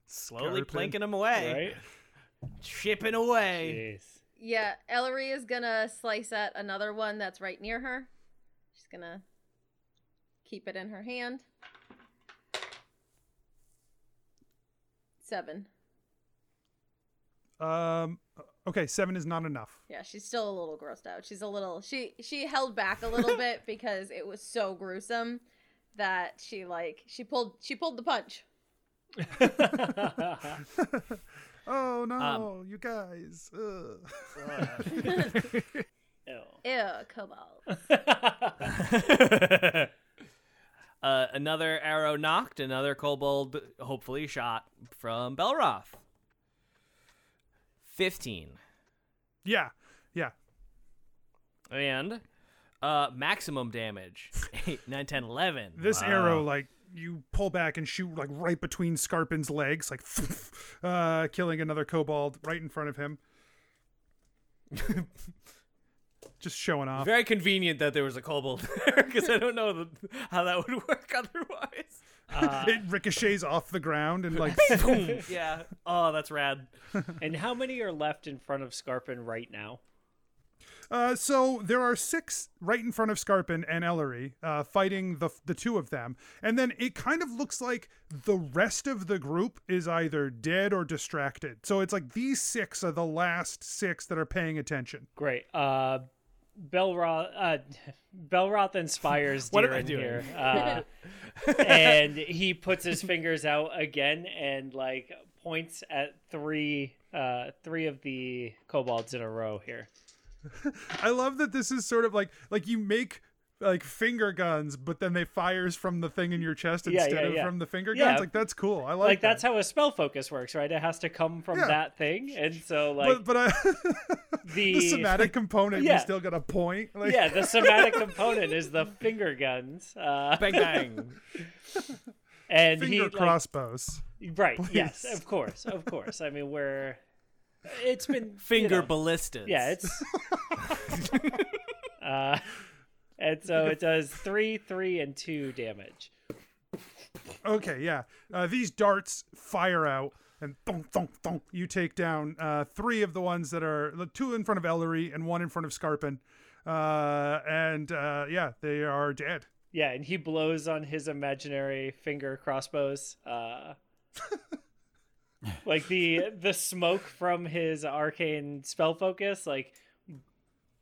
Slowly Scarpin. plinking him away. Right? Chipping away. Jeez. Yeah, Ellery is gonna slice at another one that's right near her. She's gonna keep it in her hand. Seven. Um, okay, seven is not enough. Yeah, she's still a little grossed out. She's a little she she held back a little bit because it was so gruesome that she like she pulled she pulled the punch. Oh no, Um, you guys. Ugh. Ew. Ew, kobold. uh, another arrow nocked, another kobold hopefully shot from Belroth. 15. Yeah, yeah. And uh, maximum damage 8, 9, 10, 11. This arrow, like you pull back and shoot like right between Scarpin's legs, like uh, killing another kobold right in front of him. Just showing off. Very convenient that there was a kobold there because I don't know the, how that would work otherwise. Uh, it ricochets off the ground and like Boom. yeah. Oh, that's rad. and how many are left in front of Scarpin right now? Uh, so there are six right in front of Scarpin and Ellery, uh, fighting the the two of them, and then it kind of looks like the rest of the group is either dead or distracted. So it's like these six are the last six that are paying attention. Great. Uh, Belroth, uh, Belroth inspires What am I Deeran doing? here, uh, and he puts his fingers out again and like points at three, uh, three of the kobolds in a row here. I love that this is sort of like like you make like finger guns, but then they fires from the thing in your chest Yeah, instead yeah, of yeah. from the finger Yeah. guns. Like that's cool. I like, Like, that. that's how a spell focus works, right? It has to come from Yeah. that thing, and so like but but I, the, the somatic component, Yeah. you still got a point. Like, yeah, the somatic component is the finger guns, uh, Bang bang. and finger he like, crossbows. right. Yes, of course, of course. I mean, we're it's been Finger you know, ballistas. Yeah, it's. uh, and so it does three, three, and two damage. Okay, yeah. Uh, these darts fire out, and thunk, thunk, thunk. You take down uh, three of the ones that are the two in front of Ellery and one in front of Scarpin. Uh, and uh, yeah, they are dead. Yeah, and he blows on his imaginary finger crossbows. Uh, like the the smoke from his arcane spell focus, like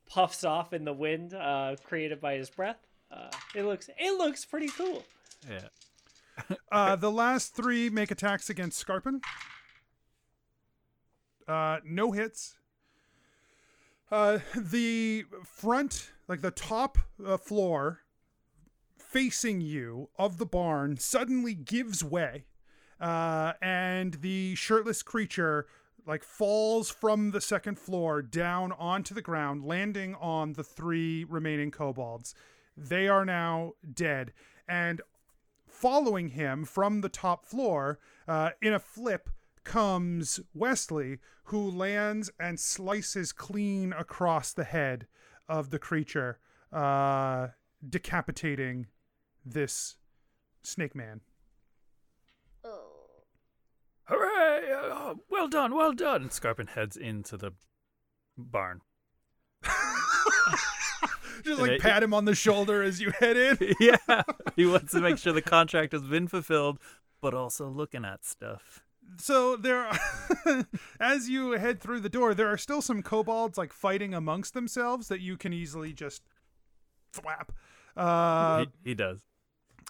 puffs off in the wind, uh, created by his breath. Uh, it looks it looks pretty cool. Yeah. Uh, the last three make attacks against Scarpin. Uh, no hits. Uh, the front, like the top uh, floor facing you of the barn, suddenly gives way. Uh, and the shirtless creature like falls from the second floor down onto the ground, landing on the three remaining kobolds. They are now dead. And following him from the top floor uh, in a flip comes Wesley, who lands and slices clean across the head of the creature, uh, decapitating this snake man. Oh. Uh, well done, well done. And Scarpin heads into the barn. Just like it- pat him on the shoulder as you head in. yeah. He wants to make sure the contract has been fulfilled, but also looking at stuff. so there are, as you head through the door there are still some kobolds like fighting amongst themselves that you can easily just thwap uh he, he does.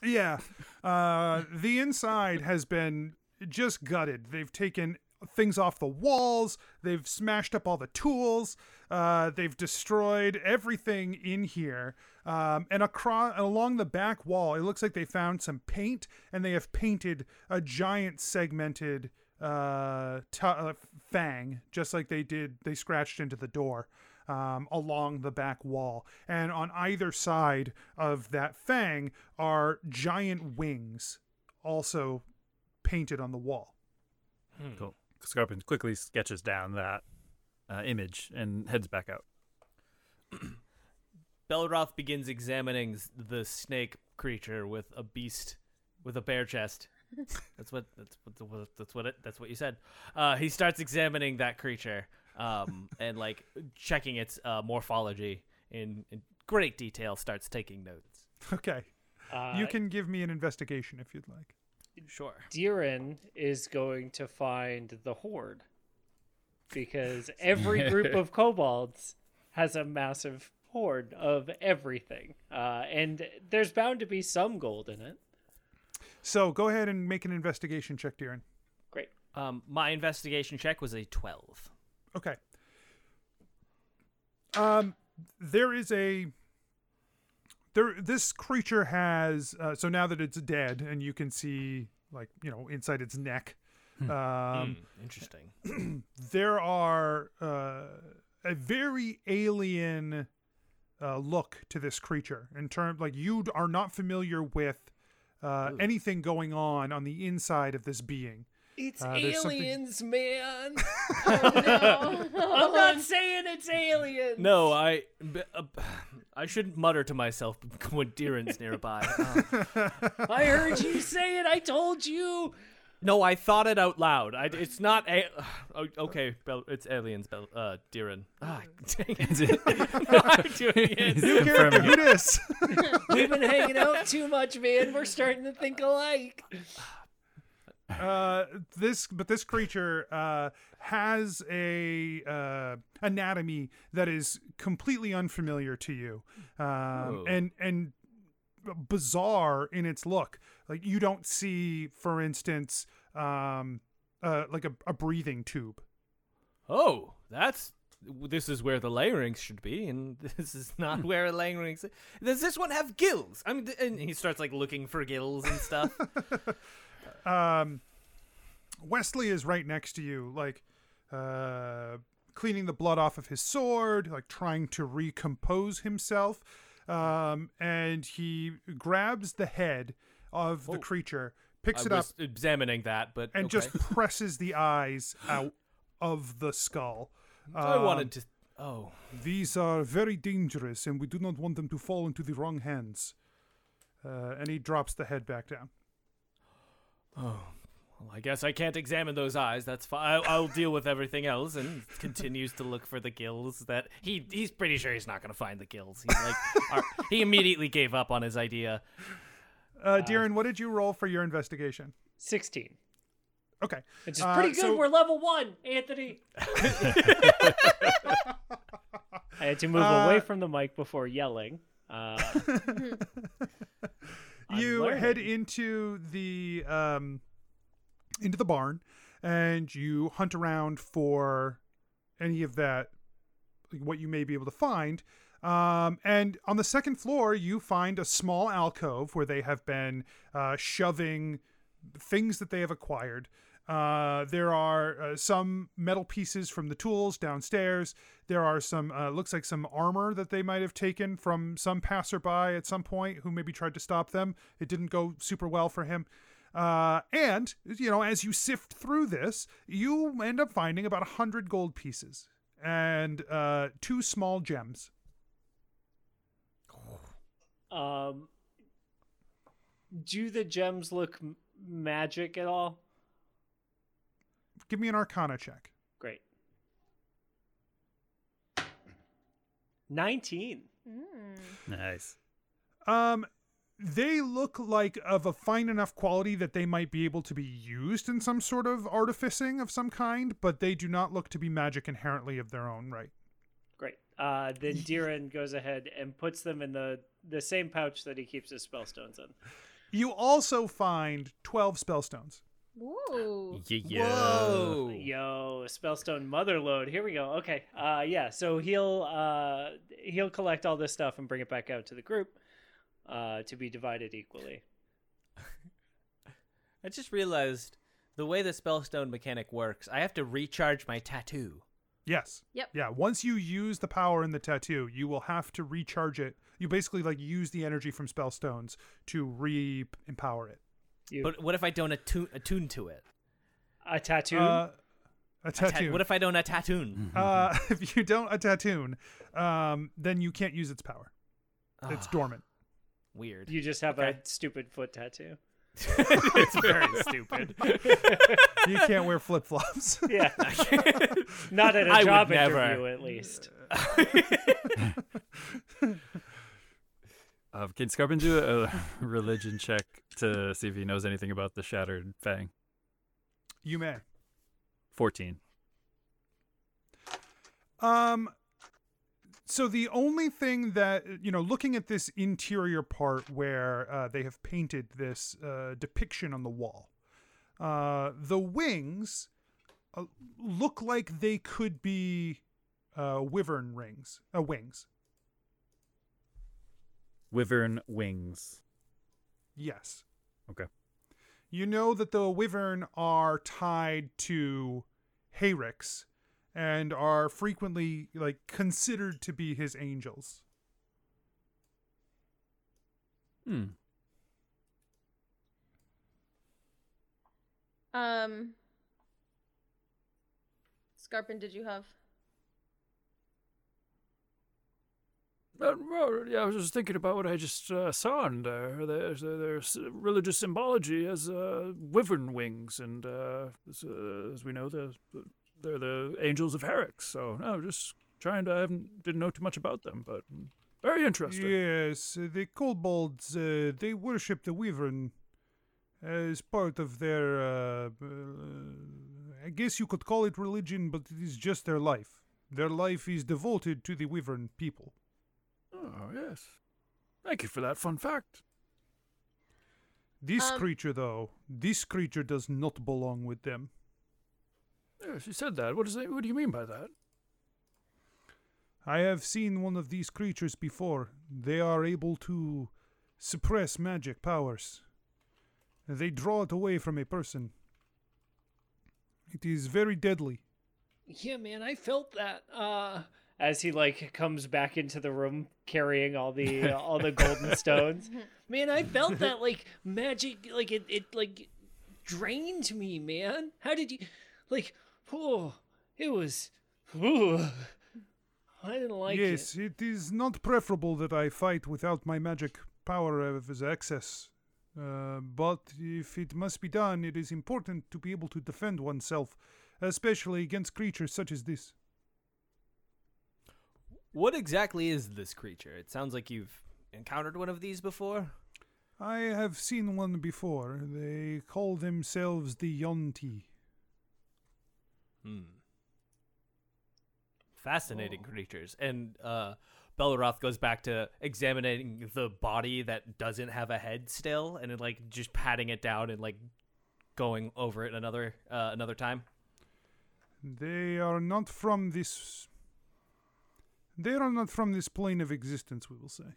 yeah uh the inside has been just gutted they've taken things off the walls they've smashed up all the tools uh they've destroyed everything in here. Um and across along the back wall it looks like they found some paint and they have painted a giant segmented uh, t- uh fang just like they did they scratched into the door um, along the back wall. And on either side of that fang are giant wings also painted on the wall. Cool. Scarpin quickly sketches down that uh, image and heads back out. Belroth begins examining the snake creature with a beast with a bear chest. That's what that's what what that's what it that's what you said. Uh, he starts examining that creature um, and like checking its uh, morphology in, in great detail. Starts taking notes. okay Uh, you can give me an investigation if you'd like Sure. Deeran is going to find the horde because every group of kobolds has a massive horde of everything, uh, and there's bound to be some gold in it. so go ahead and make an investigation check Darren. Great. Um, my investigation check was a twelve. Okay. Um, there is a there. This creature has uh, so now that it's dead, and you can see like you know inside its neck. Um, Hmm, interesting. there are uh, a very alien uh, look to this creature in terms like you are not familiar with uh, anything going on on the inside of this being. It's Uh, there's something- aliens, man. Oh, no. I'm not saying it's aliens. No, I, b- uh, I shouldn't mutter to myself when Diren's nearby. Uh, I heard you say it. I told you. no, I thought it out loud. I, it's not a. oh, okay, Bel, it's aliens, Bel, uh, Diren. Ah, dang it. No, I'm doing it. He's Character, confirming. who dis? We've been hanging out too much, man. We're starting to think alike. Uh, this but this creature uh, has a uh, anatomy that is completely unfamiliar to you, um, and and bizarre in its look. Like you don't see, for instance, um, uh, like a, a breathing tube. Oh, that's. This is where the layering should be, and this is not where a layering. Does this one have gills? I mean, and he starts like looking for gills and stuff. um, Wesley is right next to you, like uh, cleaning the blood off of his sword, like trying to recompose himself. Um, and he grabs the head of the Oh. creature, picks I it up, examining that, but and okay. just presses the eyes out of the skull. I Um, wanted to. Oh, These are very dangerous, and we do not want them to fall into the wrong hands. Uh, and he drops the head back down. Oh. Well, I guess I can't examine those eyes. That's fine. I'll, I'll deal with everything else, and continues to look for the gills. That he he's pretty sure he's not going to find the gills. He's like, ar- he immediately gave up on his idea. Uh, Darren, what did you roll for your investigation? 16. Okay. It's is Uh, pretty good. so- We're level one, Anthony. I had to move Uh, away from the mic before yelling. Uh, I'm you head into the um into the barn and you hunt around for any of that what you may be able to find. Um, and on the second floor you find a small alcove where they have been uh, shoving things that they have acquired uh, there are uh, some metal pieces from the tools downstairs. There are some, uh, looks like some armor that they might have taken from some passerby at some point who maybe tried to stop them. It didn't go super well for him. Uh, and, you know, as you sift through this, you end up finding about a hundred gold pieces and uh, two small gems. um, do the gems look magic at all? Give me an arcana check. Great. 19. Mm. Nice. Um, they look like of a fine enough quality that they might be able to be used in some sort of artificing of some kind, but they do not look to be magic inherently of their own right. Great. Uh, then Diren goes ahead and puts them in the, the same pouch that he keeps his spellstones in. You also find 12 spellstones. Ooh. Yeah. Whoa! Yo, spellstone motherload. Here we go. Okay. Uh yeah, so he'll uh he'll collect all this stuff and bring it back out to the group uh to be divided equally. I just realized the way the spellstone mechanic works. I have to recharge my tattoo. Yes. Yep. Yeah, once you use the power in the tattoo, you will have to recharge it. You basically like use the energy from spellstones to re-empower it. You But what if I don't attune, attune to it? a tattoo? Uh, a A ta- tattoo. what if I don't a tattoo? uh, if you don't a tattoo, um, then you can't use its power. It's Ah, dormant. Weird. you just have okay. a stupid foot tattoo. it's very stupid. You can't wear flip flops. Yeah. Not at a I would job never. interview at least. Uh, can Scarpin do a religion check to see if he knows anything about the Shattered Fang? you may. 14. Um so the only thing that you know looking at this interior part where uh, they have painted this uh, depiction on the wall uh, the wings uh, look like they could be uh, wyvern rings uh, wings Wyvern wings. yes Okay. You know that the Wyvern are tied to Hayrix and are frequently like considered to be his angels. Hmm. Um Scarpin, did you have? Yeah, I was just thinking about what I just uh, saw in there. There's, uh, there's religious symbology as uh, wyvern wings, and uh, as, uh, as we know, the, they're the angels of Herrick. So, no, just trying to. I didn't know too much about them, but very interesting. Yes, the kobolds, uh, they worship the wyvern as part of their, I guess you could call it religion, but it is just their life. Their life is devoted to the wyvern people. Yes. Thank you for that fun fact. This Um, creature, though, this creature does not belong with them. Yes, you said that. What, is that. what do you mean by that? I have seen one of these creatures before. They are able to suppress magic powers. They draw it away from a person. It is very deadly. Yeah, man, I felt that. Uh, as he like comes back into the room carrying all the all the golden stones. Man, I felt that like magic, like it, it like drained me, man. How did you, like, oh, it was, oh, I didn't like yes, it. it is not preferable that I fight without my magic power of as excess. Uh, but if it must be done, it is important to be able to defend oneself, especially against creatures such as this. What exactly is this creature? It sounds like you've encountered one of these before. I have seen one before. They call themselves the Yonti. Hmm. Fascinating creatures. And uh goes back to examining the body that doesn't have a head still and then, like just patting it down and like going over it another uh, another time. They are not from this. They are not from this plane of existence, we will say.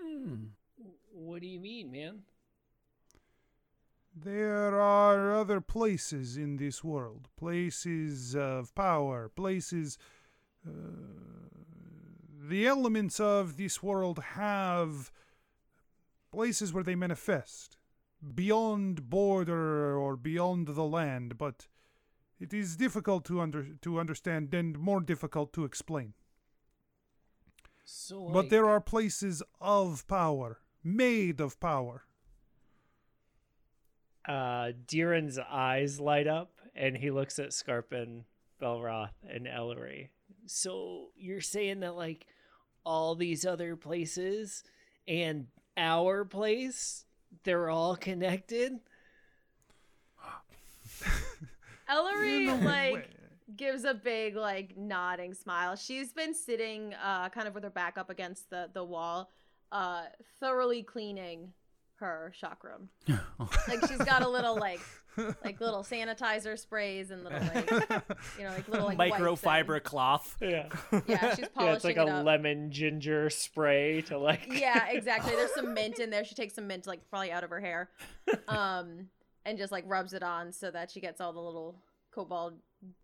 Hmm. What do you mean, man? There are other places in this world, places of power, places. Uh, the elements of this world have places where they manifest beyond border or beyond the land, but it is difficult to under to understand and more difficult to explain. So, But there are places of power, made of power. uh, Deeran's eyes light up, and he looks at Scarpin, Belroth, and Ellery. So you're saying that like all these other places and our place, they're all connected? Ellery In like way. gives a big like nodding smile. She's been sitting uh kind of with her back up against the the wall, uh thoroughly cleaning her chakram. like she's got a little like like little sanitizer sprays and little like you know like little like wipes Microfiber cloth. Yeah. Yeah, she's polishing yeah, it's like it a up. lemon ginger spray to like. yeah, exactly. There's some mint in there. She takes some mint like probably out of her hair. Um and just like rubs it on so that she gets all the little kobold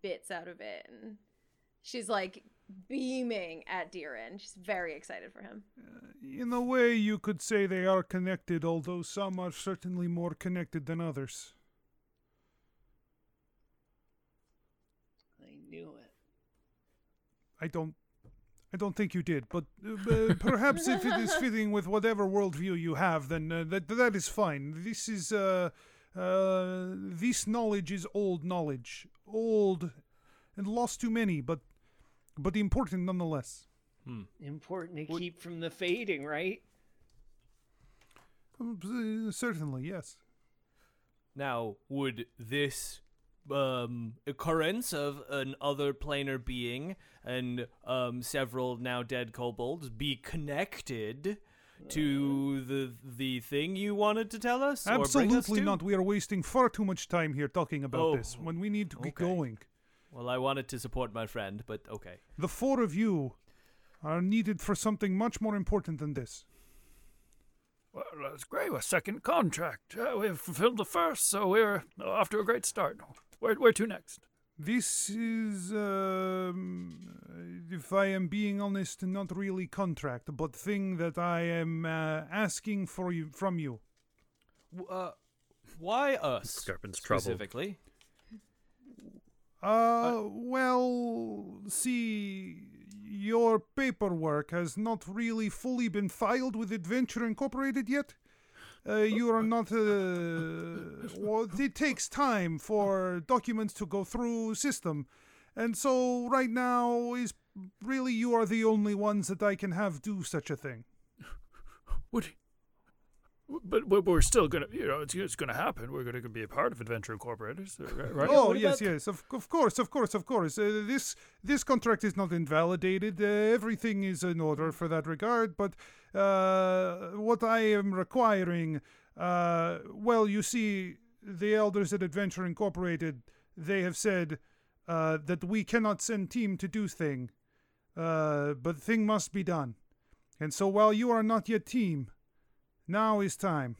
bits out of it and she's like beaming at Deeran. She's very excited for him. In a way, you could say they are connected, although some are certainly more connected than others. I knew it. I don't. I don't think you did, but uh, uh, perhaps if it is fitting with whatever worldview you have, then uh, that that is fine. This is uh, this knowledge is old knowledge, old and lost to many, but but important nonetheless. Important to keep from the fading, right? Um, uh, certainly, yes. Now, would this um, occurrence of an other planar being and um, several now dead kobolds be connected to the the thing you wanted to tell us? or bring us Absolutely to? not. We are wasting far too much time here talking about Oh, this when we need to get going. Well, I wanted to support my friend, but okay. The four of you are needed for something much more important than this. Well, that's great. We're second contract. Uh, we've fulfilled the first, so we're off to a great start. Where, where to next? This is, um, if I am being honest, not really contract, but thing that I am uh, asking for you from you. Uh, why us Scarpin's troubled. specifically? Uh, well, see, your paperwork has not really fully been filed with Adventure Incorporated yet. Uh, you are not. Uh, well, it takes time for documents to go through system, and so right now is really you are the only ones that I can have do such a thing. What? But, but we're still gonna, you know, it's, it's gonna happen. We're gonna be a part of Adventure Incorporated, right? right? Oh what yes, yes, of, of course, of course, of course. Uh, this this contract is not invalidated. Uh, everything is in order for that regard. But uh, what I am requiring, uh, well, you see, the elders at Adventure Incorporated, they have said uh, that we cannot send team to do thing, uh, but thing must be done. And so while you are not yet team, now is time.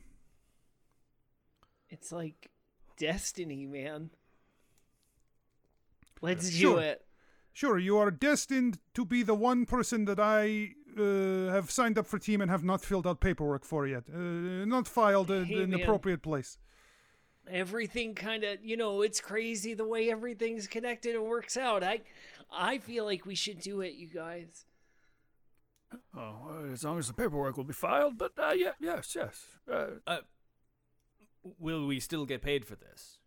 It's like destiny, man. Let's Sure. do it. Sure, you are destined to be the one person that I uh, have signed up for team and have not filled out paperwork for yet. Uh, not filed uh, Hey, in the man. appropriate place. Everything kind of, you know, it's crazy the way everything's connected and works out. I, I feel like we should do it, you guys. Oh, well, as long as the paperwork will be filed. But uh, yeah, yes, yes. Uh, Will we still get paid for this?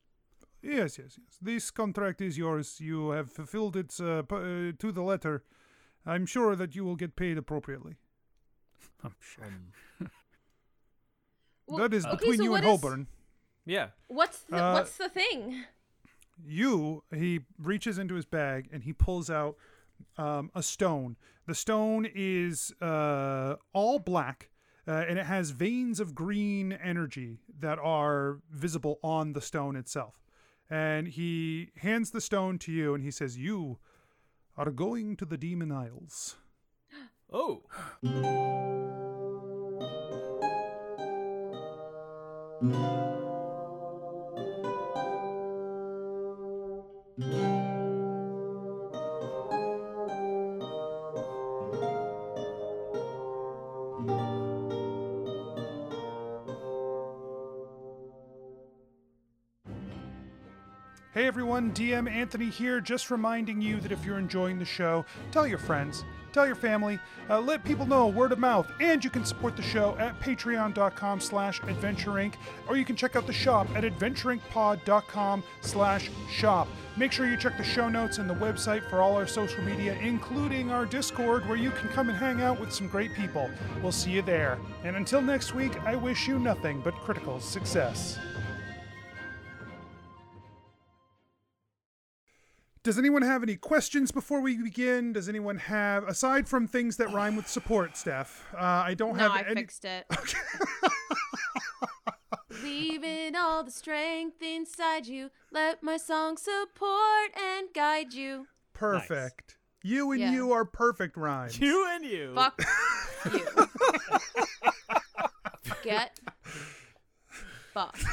Yes, yes, yes. This contract is yours. You have fulfilled it uh, p- uh, to the letter. I'm sure that you will get paid appropriately. I'm sure. Well, that is okay, between so you and is- Holborn. Yeah. What's the Uh, What's the thing? you he reaches into his bag and he pulls out um, a stone. The stone is uh, all black uh, and it has veins of green energy that are visible on the stone itself. And he hands the stone to you and he says you are going to the demon isles. Oh. DM Anthony here, just reminding you that if you're enjoying the show, tell your friends, tell your family, uh, let people know word of mouth, and you can support the show at patreon.com slash adventureinc, or you can check out the shop at adventureincpod.com slash shop. Make sure you check the show notes and the website for all our social media, including our Discord, where you can come and hang out with some great people. We'll see you there. And until next week, I wish you nothing but critical success. Does anyone have any questions before we begin? Does anyone have, aside from things that rhyme with support, Steph? Uh, I don't No, have I any. fixed it. Leaving all the strength inside you. Let my song support and guide you. Perfect. You and Yeah. you are perfect rhymes. You and you. Fuck you. Get fucked.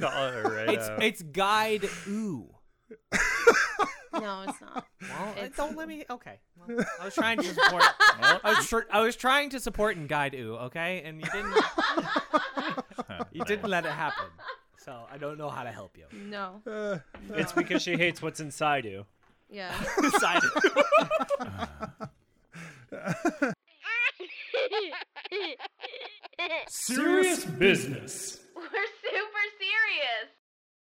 Call right It's it's guide ooh. No, it's not. Well, It's- don't let me. Okay. Well, I was trying to support. I was tr- I was trying to support and guide ooh. Okay, and you didn't. you didn't let it happen. So I don't know how to help you. No. Uh, It's because she hates what's inside you. Yeah. inside Side- serious business.